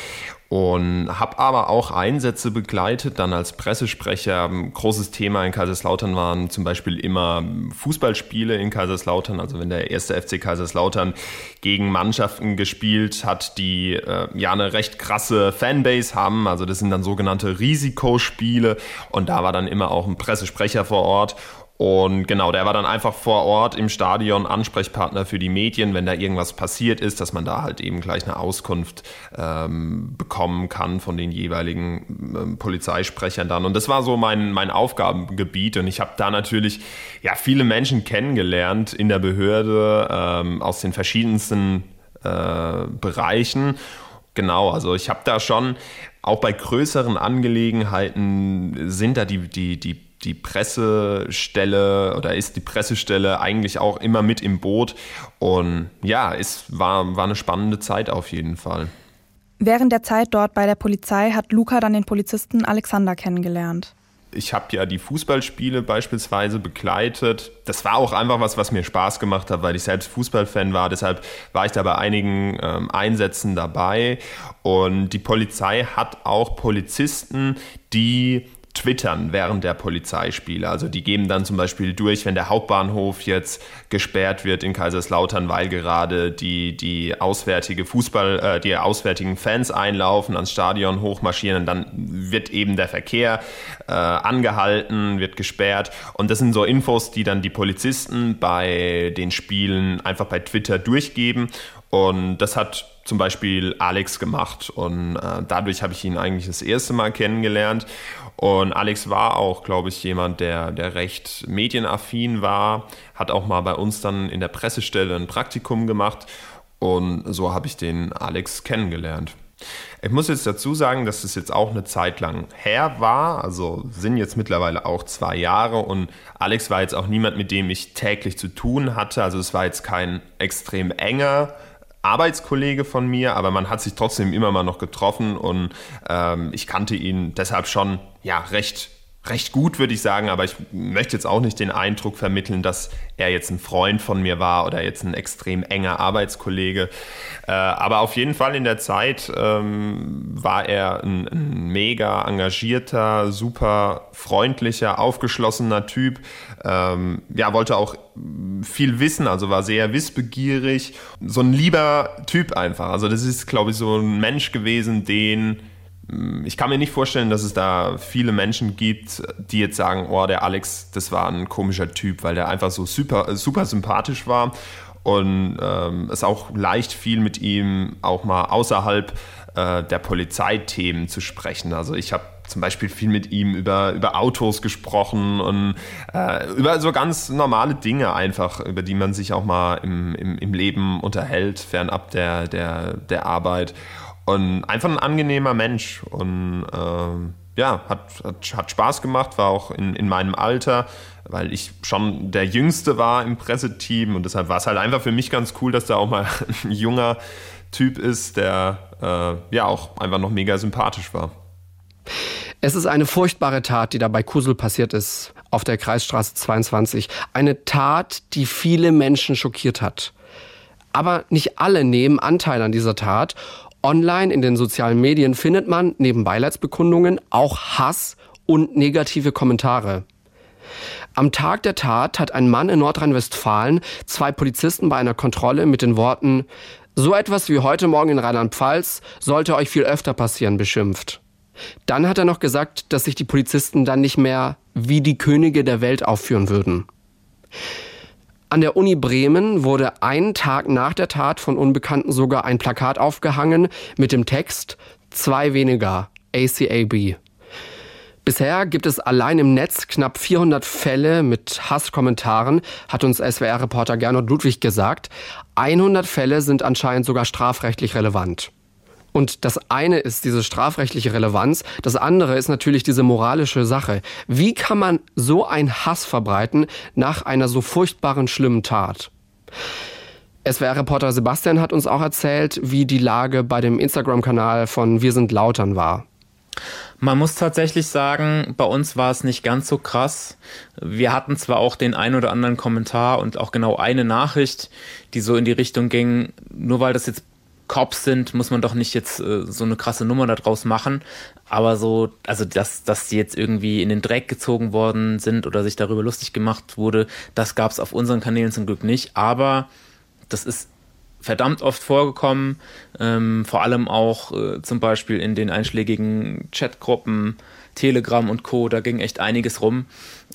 und habe aber auch Einsätze begleitet, dann als Pressesprecher. Großes Thema in Kaiserslautern waren zum Beispiel immer Fußballspiele in Kaiserslautern. Also wenn der erste FC Kaiserslautern gegen Mannschaften gespielt hat, die äh, ja eine recht krasse Fanbase haben. Also das sind dann sogenannte Risikospiele und da war dann immer auch ein Pressesprecher vor Ort und genau, der war dann einfach vor Ort im Stadion Ansprechpartner für die Medien, wenn da irgendwas passiert ist, dass man da halt eben gleich eine Auskunft ähm, bekommen kann von den jeweiligen ähm, Polizeisprechern dann. Und das war so mein, mein Aufgabengebiet. Und ich habe da natürlich ja viele Menschen kennengelernt in der Behörde ähm, aus den verschiedensten äh, Bereichen. Genau, also ich habe da schon auch bei größeren Angelegenheiten sind da die, die, die die Pressestelle oder ist die Pressestelle eigentlich auch immer mit im Boot. Und ja, es war, war eine spannende Zeit auf jeden Fall. Während der Zeit dort bei der Polizei hat Luca dann den Polizisten Alexander kennengelernt. Ich habe ja die Fußballspiele beispielsweise begleitet. Das war auch einfach was, was mir Spaß gemacht hat, weil ich selbst Fußballfan war. Deshalb war ich da bei einigen ähm, Einsätzen dabei. Und die Polizei hat auch Polizisten, die twittern während der Polizeispiele. Also die geben dann zum Beispiel durch, wenn der Hauptbahnhof jetzt gesperrt wird in Kaiserslautern, weil gerade die, die auswärtige Fußball, äh, die auswärtigen Fans einlaufen, ans Stadion hochmarschieren, dann wird eben der Verkehr äh, angehalten, wird gesperrt. Und das sind so Infos, die dann die Polizisten bei den Spielen einfach bei Twitter durchgeben. Und das hat zum Beispiel Alex gemacht und äh, dadurch habe ich ihn eigentlich das erste Mal kennengelernt. Und Alex war auch, glaube ich, jemand, der, der recht medienaffin war, hat auch mal bei uns dann in der Pressestelle ein Praktikum gemacht und so habe ich den Alex kennengelernt. Ich muss jetzt dazu sagen, dass es jetzt auch eine Zeit lang her war, also sind jetzt mittlerweile auch zwei Jahre und Alex war jetzt auch niemand, mit dem ich täglich zu tun hatte, also es war jetzt kein extrem enger Arbeitskollege von mir, aber man hat sich trotzdem immer mal noch getroffen und ähm, ich kannte ihn deshalb schon ja recht recht gut, würde ich sagen, aber ich möchte jetzt auch nicht den Eindruck vermitteln, dass er jetzt ein Freund von mir war oder jetzt ein extrem enger Arbeitskollege. Äh, aber auf jeden Fall in der Zeit ähm, war er ein, ein, mega engagierter, super freundlicher, aufgeschlossener Typ. Ähm, ja, wollte auch viel wissen, also war sehr wissbegierig. So ein lieber Typ einfach. Also das ist, glaube ich, so ein Mensch gewesen, den ich kann mir nicht vorstellen, dass es da viele Menschen gibt, die jetzt sagen, oh, der Alex, das war ein komischer Typ, weil der einfach so super, super sympathisch war und ähm, es auch leicht fiel mit ihm auch mal außerhalb äh, der Polizeithemen zu sprechen. Also ich habe zum Beispiel viel mit ihm über, über Autos gesprochen und äh, über so ganz normale Dinge einfach, über die man sich auch mal im, im, im Leben unterhält, fernab der, der, der Arbeit. Und einfach ein angenehmer Mensch. Und äh, ja, hat, hat, hat, Spaß gemacht, war auch in, in meinem Alter, weil ich schon der Jüngste war im Presseteam. Und deshalb war es halt einfach für mich ganz cool, dass da auch mal ein junger Typ ist, der äh, ja auch einfach noch mega sympathisch war. Es ist eine furchtbare Tat, die da bei Kusel passiert ist, auf der Kreisstraße 22. Eine Tat, die viele Menschen schockiert hat. Aber nicht alle nehmen Anteil an dieser Tat Online in den sozialen Medien findet man neben Beileidsbekundungen auch Hass und negative Kommentare. Am Tag der Tat hat ein Mann in Nordrhein-Westfalen zwei Polizisten bei einer Kontrolle mit den Worten So etwas wie heute Morgen in Rheinland-Pfalz sollte euch viel öfter passieren beschimpft. Dann hat er noch gesagt, dass sich die Polizisten dann nicht mehr wie die Könige der Welt aufführen würden. An der Uni Bremen wurde einen Tag nach der Tat von Unbekannten sogar ein Plakat aufgehangen mit dem Text Zwei weniger, ACAB. Bisher gibt es allein im Netz knapp 400 Fälle mit Hasskommentaren, hat uns SWR-Reporter Gernot Ludwig gesagt. 100 Fälle sind anscheinend sogar strafrechtlich relevant. Und das eine ist diese strafrechtliche Relevanz, das andere ist natürlich diese moralische Sache. Wie kann man so einen Hass verbreiten nach einer so furchtbaren, schlimmen Tat? SWR-Reporter Sebastian hat uns auch erzählt, wie die Lage bei dem Instagram-Kanal von Wir sind Lautern war. Man muss tatsächlich sagen, bei uns war es nicht ganz so krass. Wir hatten zwar auch den ein oder anderen Kommentar und auch genau eine Nachricht, die so in die Richtung ging, nur weil das jetzt Cops sind, muss man doch nicht jetzt äh, so eine krasse Nummer daraus machen. Aber so, also dass, dass die jetzt irgendwie in den Dreck gezogen worden sind oder sich darüber lustig gemacht wurde, das gab es auf unseren Kanälen zum Glück nicht. Aber das ist verdammt oft vorgekommen, ähm, vor allem auch äh, zum Beispiel in den einschlägigen Chatgruppen, Telegram und Co. Da ging echt einiges rum.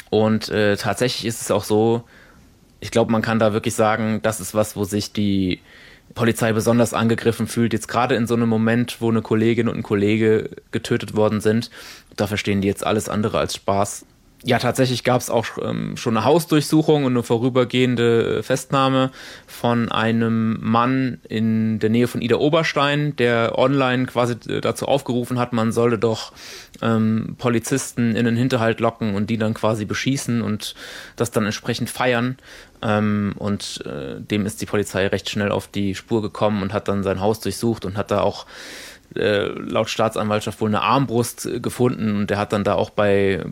Und äh, tatsächlich ist es auch so, ich glaube, man kann da wirklich sagen, das ist was, wo sich die Polizei besonders angegriffen fühlt. Jetzt gerade in so einem Moment, wo eine Kollegin und ein Kollege getötet worden sind, da verstehen die jetzt alles andere als Spaß ja, tatsächlich gab es auch ähm, schon eine Hausdurchsuchung und eine vorübergehende Festnahme von einem Mann in der Nähe von Ida Oberstein, der online quasi äh, dazu aufgerufen hat, man solle doch ähm, Polizisten in den Hinterhalt locken und die dann quasi beschießen und das dann entsprechend feiern. Ähm, und äh, dem ist die Polizei recht schnell auf die Spur gekommen und hat dann sein Haus durchsucht und hat da auch äh, laut Staatsanwaltschaft wohl eine Armbrust äh, gefunden und der hat dann da auch bei,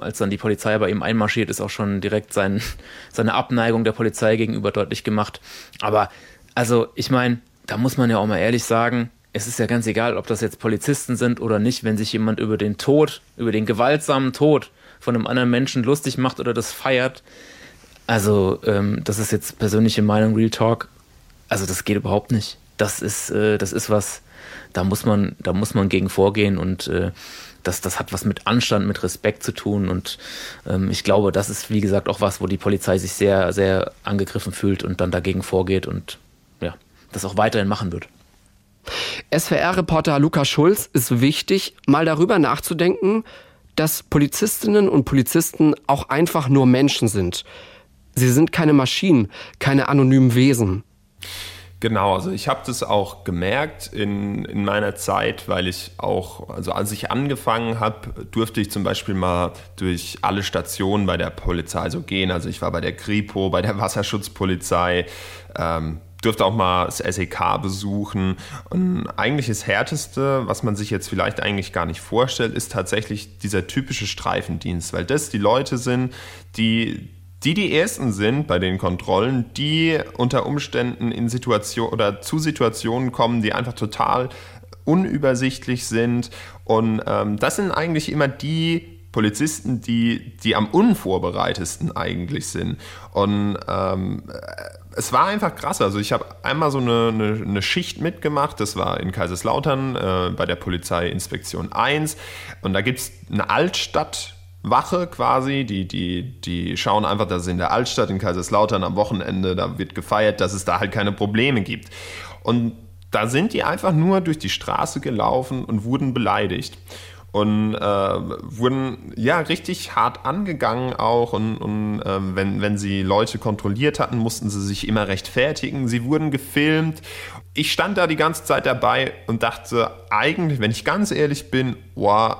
als dann die Polizei bei ihm einmarschiert ist, auch schon direkt sein, seine Abneigung der Polizei gegenüber deutlich gemacht. Aber also ich meine, da muss man ja auch mal ehrlich sagen, es ist ja ganz egal, ob das jetzt Polizisten sind oder nicht, wenn sich jemand über den Tod, über den gewaltsamen Tod von einem anderen Menschen lustig macht oder das feiert. Also, ähm, das ist jetzt persönliche Meinung, Real Talk. Also, das geht überhaupt nicht. Das ist, äh, das ist was, da muss man, da muss man gegen vorgehen und äh, das, das hat was mit Anstand, mit Respekt zu tun. Und ähm, ich glaube, das ist, wie gesagt, auch was, wo die Polizei sich sehr, sehr angegriffen fühlt und dann dagegen vorgeht und ja, das auch weiterhin machen wird. SWR-Reporter Lukas Schulz ist wichtig, mal darüber nachzudenken, dass Polizistinnen und Polizisten auch einfach nur Menschen sind. Sie sind keine Maschinen, keine anonymen Wesen. Genau, also ich habe das auch gemerkt in, in meiner Zeit, weil ich auch, also als ich angefangen habe, durfte ich zum Beispiel mal durch alle Stationen bei der Polizei so gehen. Also ich war bei der Kripo, bei der Wasserschutzpolizei, ähm, durfte auch mal das SEK besuchen. Und eigentlich das Härteste, was man sich jetzt vielleicht eigentlich gar nicht vorstellt, ist tatsächlich dieser typische Streifendienst, weil das die Leute sind, die die die ersten sind bei den Kontrollen, die unter Umständen in Situationen oder zu Situationen kommen, die einfach total unübersichtlich sind. Und ähm, das sind eigentlich immer die Polizisten, die, die am unvorbereitesten eigentlich sind. Und ähm, es war einfach krass. Also ich habe einmal so eine, eine, eine, Schicht mitgemacht, das war in Kaiserslautern äh, bei der Polizeiinspektion 1. Und da gibt es eine Altstadt Wache quasi, die, die, die schauen einfach, dass in der Altstadt in Kaiserslautern am Wochenende, da wird gefeiert, dass es da halt keine Probleme gibt. Und da sind die einfach nur durch die Straße gelaufen und wurden beleidigt. Und äh, wurden ja richtig hart angegangen auch. Und, und äh, wenn, wenn sie Leute kontrolliert hatten, mussten sie sich immer rechtfertigen. Sie wurden gefilmt. Ich stand da die ganze Zeit dabei und dachte, eigentlich, wenn ich ganz ehrlich bin, wow,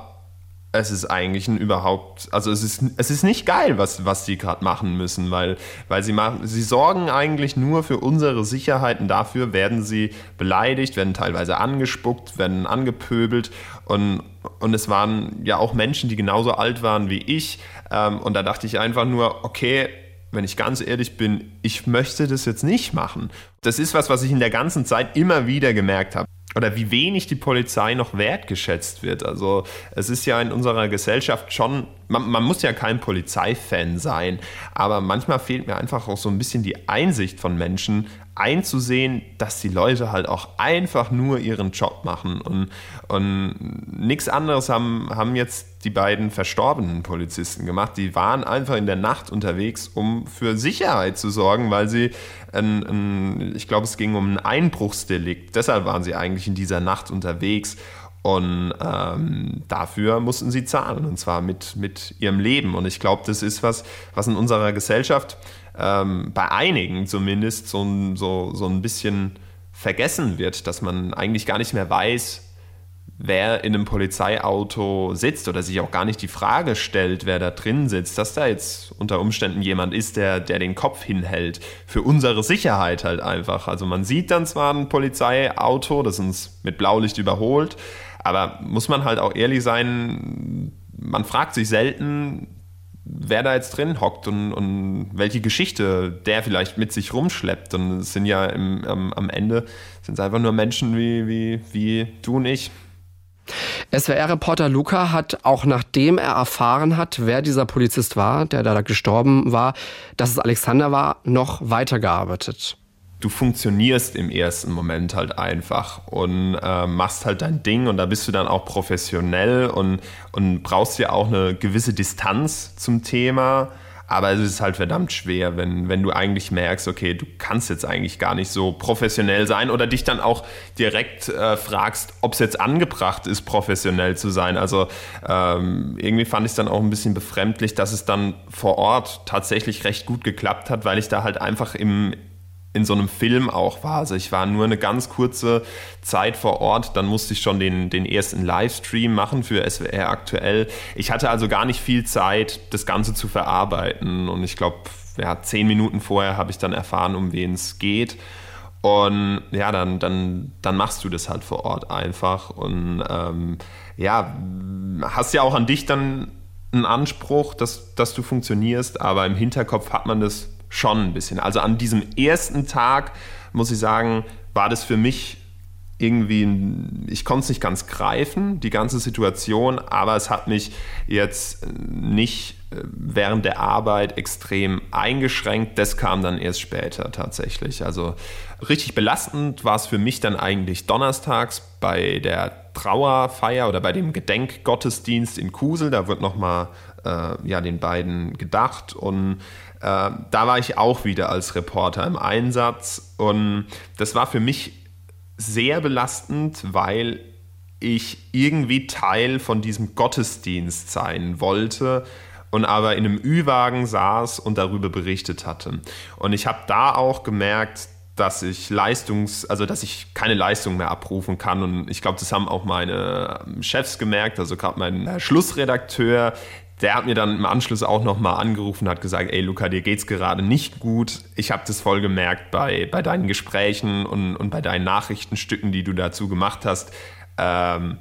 es ist eigentlich ein überhaupt, also es ist, es ist nicht geil, was, was die gerade machen müssen, weil, weil sie machen, sie sorgen eigentlich nur für unsere Sicherheiten. Dafür werden sie beleidigt, werden teilweise angespuckt, werden angepöbelt und, und es waren ja auch Menschen, die genauso alt waren wie ich. Ähm, und da dachte ich einfach nur, okay, wenn ich ganz ehrlich bin, ich möchte das jetzt nicht machen. Das ist was, was ich in der ganzen Zeit immer wieder gemerkt habe oder wie wenig die Polizei noch wertgeschätzt wird. Also es ist ja in unserer Gesellschaft schon, man, man, muss ja kein Polizeifan sein, aber manchmal fehlt mir einfach auch so ein bisschen die Einsicht von Menschen, einzusehen, dass die Leute halt auch einfach nur ihren Job machen. Und, und nichts anderes haben, haben jetzt die beiden verstorbenen Polizisten gemacht. Die waren einfach in der Nacht unterwegs, um für Sicherheit zu sorgen, weil sie, ein, ein, ich glaube, es ging um ein Einbruchsdelikt. Deshalb waren sie eigentlich in dieser Nacht unterwegs. Und ähm, dafür mussten sie zahlen, und zwar mit, mit ihrem Leben. Und ich glaube, das ist was, was in unserer Gesellschaft ähm, bei einigen zumindest so, so, so ein bisschen vergessen wird, dass man eigentlich gar nicht mehr weiß, wer in einem Polizeiauto sitzt oder sich auch gar nicht die Frage stellt, wer da drin sitzt, dass da jetzt unter Umständen jemand ist, der, der den Kopf hinhält. Für unsere Sicherheit halt einfach. Also man sieht dann zwar ein Polizeiauto, das uns mit Blaulicht überholt, aber muss man halt auch ehrlich sein, man fragt sich selten, wer da jetzt drin hockt und, und welche Geschichte der vielleicht mit sich rumschleppt. Und es sind ja im, am, am Ende sind es einfach nur Menschen wie, wie, wie du und ich. SWR-Reporter Luca hat auch nachdem er erfahren hat, wer dieser Polizist war, der da gestorben war, dass es Alexander war, noch weitergearbeitet. Du funktionierst im ersten Moment halt einfach und äh, machst halt dein Ding und da bist du dann auch professionell und, und brauchst ja auch eine gewisse Distanz zum Thema aber es ist halt verdammt schwer, wenn, wenn du eigentlich merkst, okay, du kannst jetzt eigentlich gar nicht so professionell sein oder dich dann auch direkt äh, fragst, ob es jetzt angebracht ist, professionell zu sein. Also ähm, irgendwie fand ich es dann auch ein bisschen befremdlich, dass es dann vor Ort tatsächlich recht gut geklappt hat, weil ich da halt einfach im, in so einem Film auch war. Also ich war nur eine ganz kurze Zeit vor Ort, dann musste ich schon den, den ersten Livestream machen für SWR aktuell. Ich hatte also gar nicht viel Zeit, das Ganze zu verarbeiten. Und ich glaube, ja, zehn Minuten vorher habe ich dann erfahren, um wen es geht. Und ja, dann, dann, dann machst du das halt vor Ort einfach. Und ähm, ja, hast ja auch an dich dann einen Anspruch, dass, dass du funktionierst, aber im Hinterkopf hat man das schon ein bisschen. Also an diesem ersten Tag, muss ich sagen, war das für mich irgendwie, ich konnte es nicht ganz greifen, die ganze Situation, aber es hat mich jetzt nicht äh, während der Arbeit extrem eingeschränkt. Das kam dann erst später tatsächlich. Also richtig belastend war es für mich dann eigentlich donnerstags bei der Trauerfeier oder bei dem Gedenkgottesdienst in Kusel. Da wird nochmal äh, ja, den beiden gedacht und da war ich auch wieder als Reporter im Einsatz und das war für mich sehr belastend, weil ich irgendwie Teil von diesem Gottesdienst sein wollte und aber in einem Ü-Wagen saß und darüber berichtet hatte. Und ich habe da auch gemerkt, dass ich Leistungs, also dass ich keine Leistung mehr abrufen kann. Und ich glaube, das haben auch meine Chefs gemerkt, also gerade mein Schlussredakteur, der hat mir dann im Anschluss auch nochmal angerufen und hat gesagt, ey Luca, dir geht's gerade nicht gut. Ich habe das voll gemerkt bei, bei deinen Gesprächen und, und bei deinen Nachrichtenstücken, die du dazu gemacht hast. Ähm,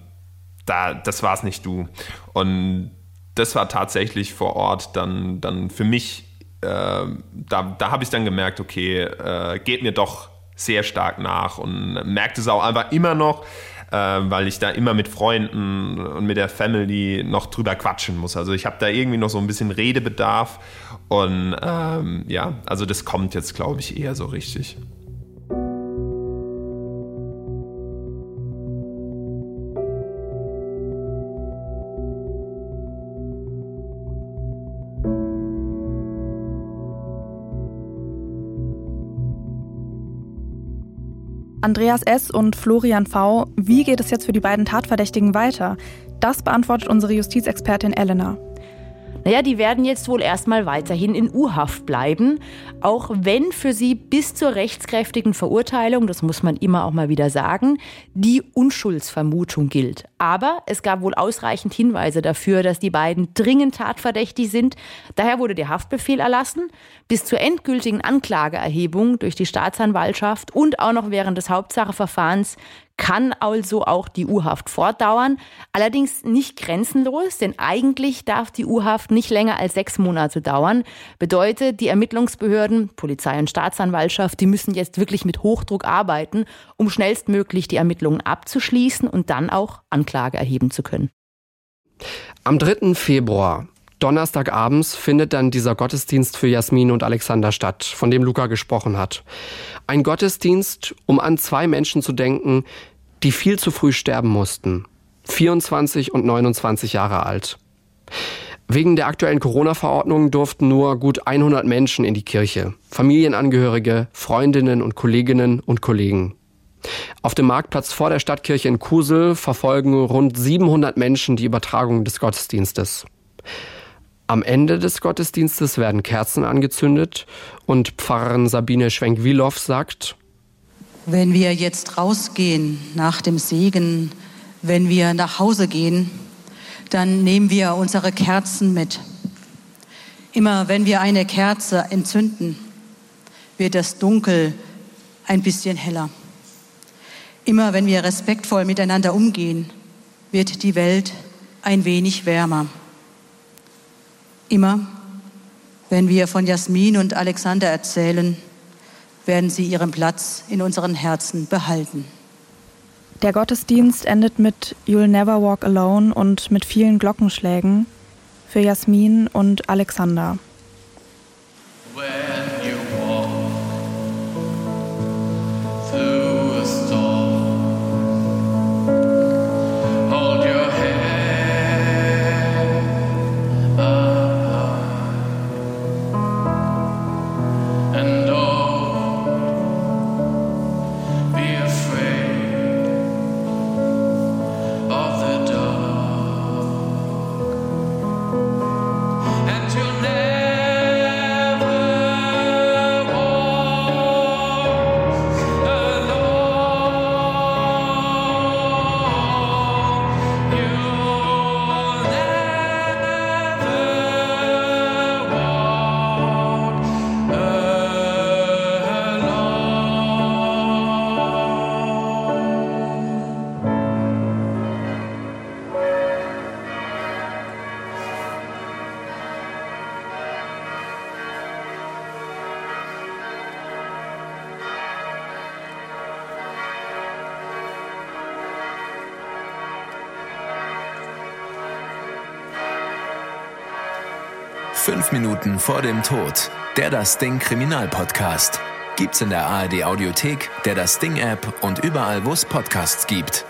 da, das war es nicht du. Und das war tatsächlich vor Ort dann, dann für mich, äh, da, da habe ich dann gemerkt, okay, äh, geht mir doch sehr stark nach und merkte es auch einfach immer noch, äh, weil ich da immer mit Freunden und mit der Family noch drüber quatschen muss. Also ich habe da irgendwie noch so ein bisschen Redebedarf und ähm, ja, also das kommt jetzt, glaube ich, eher so richtig. Andreas S. und Florian V. Wie geht es jetzt für die beiden Tatverdächtigen weiter? Das beantwortet unsere Justizexpertin Elena. Naja, die werden jetzt wohl erstmal weiterhin in U-Haft bleiben, auch wenn für sie bis zur rechtskräftigen Verurteilung, das muss man immer auch mal wieder sagen, die Unschuldsvermutung gilt. Aber es gab wohl ausreichend Hinweise dafür, dass die beiden dringend tatverdächtig sind. Daher wurde der Haftbefehl erlassen. Bis zur endgültigen Anklageerhebung durch die Staatsanwaltschaft und auch noch während des Hauptsacheverfahrens kann also auch die U-Haft fortdauern, allerdings nicht grenzenlos, denn eigentlich darf die U-Haft nicht länger als sechs Monate dauern. Bedeutet, die Ermittlungsbehörden, Polizei und Staatsanwaltschaft, die müssen jetzt wirklich mit Hochdruck arbeiten, um schnellstmöglich die Ermittlungen abzuschließen und dann auch Anklage erheben zu können. Am 3. Februar Donnerstagabends findet dann dieser Gottesdienst für Jasmin und Alexander statt, von dem Luca gesprochen hat. Ein Gottesdienst, um an zwei Menschen zu denken, die viel zu früh sterben mussten. 24 und 29 Jahre alt. Wegen der aktuellen Corona-Verordnung durften nur gut 100 Menschen in die Kirche. Familienangehörige, Freundinnen und Kolleginnen und Kollegen. Auf dem Marktplatz vor der Stadtkirche in Kusel verfolgen rund 700 Menschen die Übertragung des Gottesdienstes. Am Ende des Gottesdienstes werden Kerzen angezündet und Pfarrerin Sabine Schwenk-Wilow sagt, Wenn wir jetzt rausgehen nach dem Segen, wenn wir nach Hause gehen, dann nehmen wir unsere Kerzen mit. Immer wenn wir eine Kerze entzünden, wird das Dunkel ein bisschen heller. Immer wenn wir respektvoll miteinander umgehen, wird die Welt ein wenig wärmer. Immer wenn wir von Jasmin und Alexander erzählen, werden sie ihren Platz in unseren Herzen behalten. Der Gottesdienst endet mit You'll Never Walk Alone und mit vielen Glockenschlägen für Jasmin und Alexander. Fünf Minuten vor dem Tod. Der Das Ding Kriminalpodcast. Gibt's in der ARD Audiothek, der Das Ding App und überall, wo es Podcasts gibt.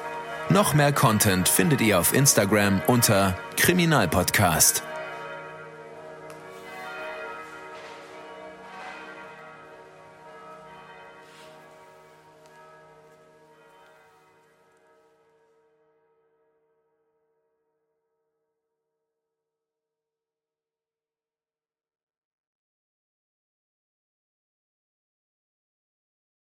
Noch mehr Content findet ihr auf Instagram unter Kriminalpodcast.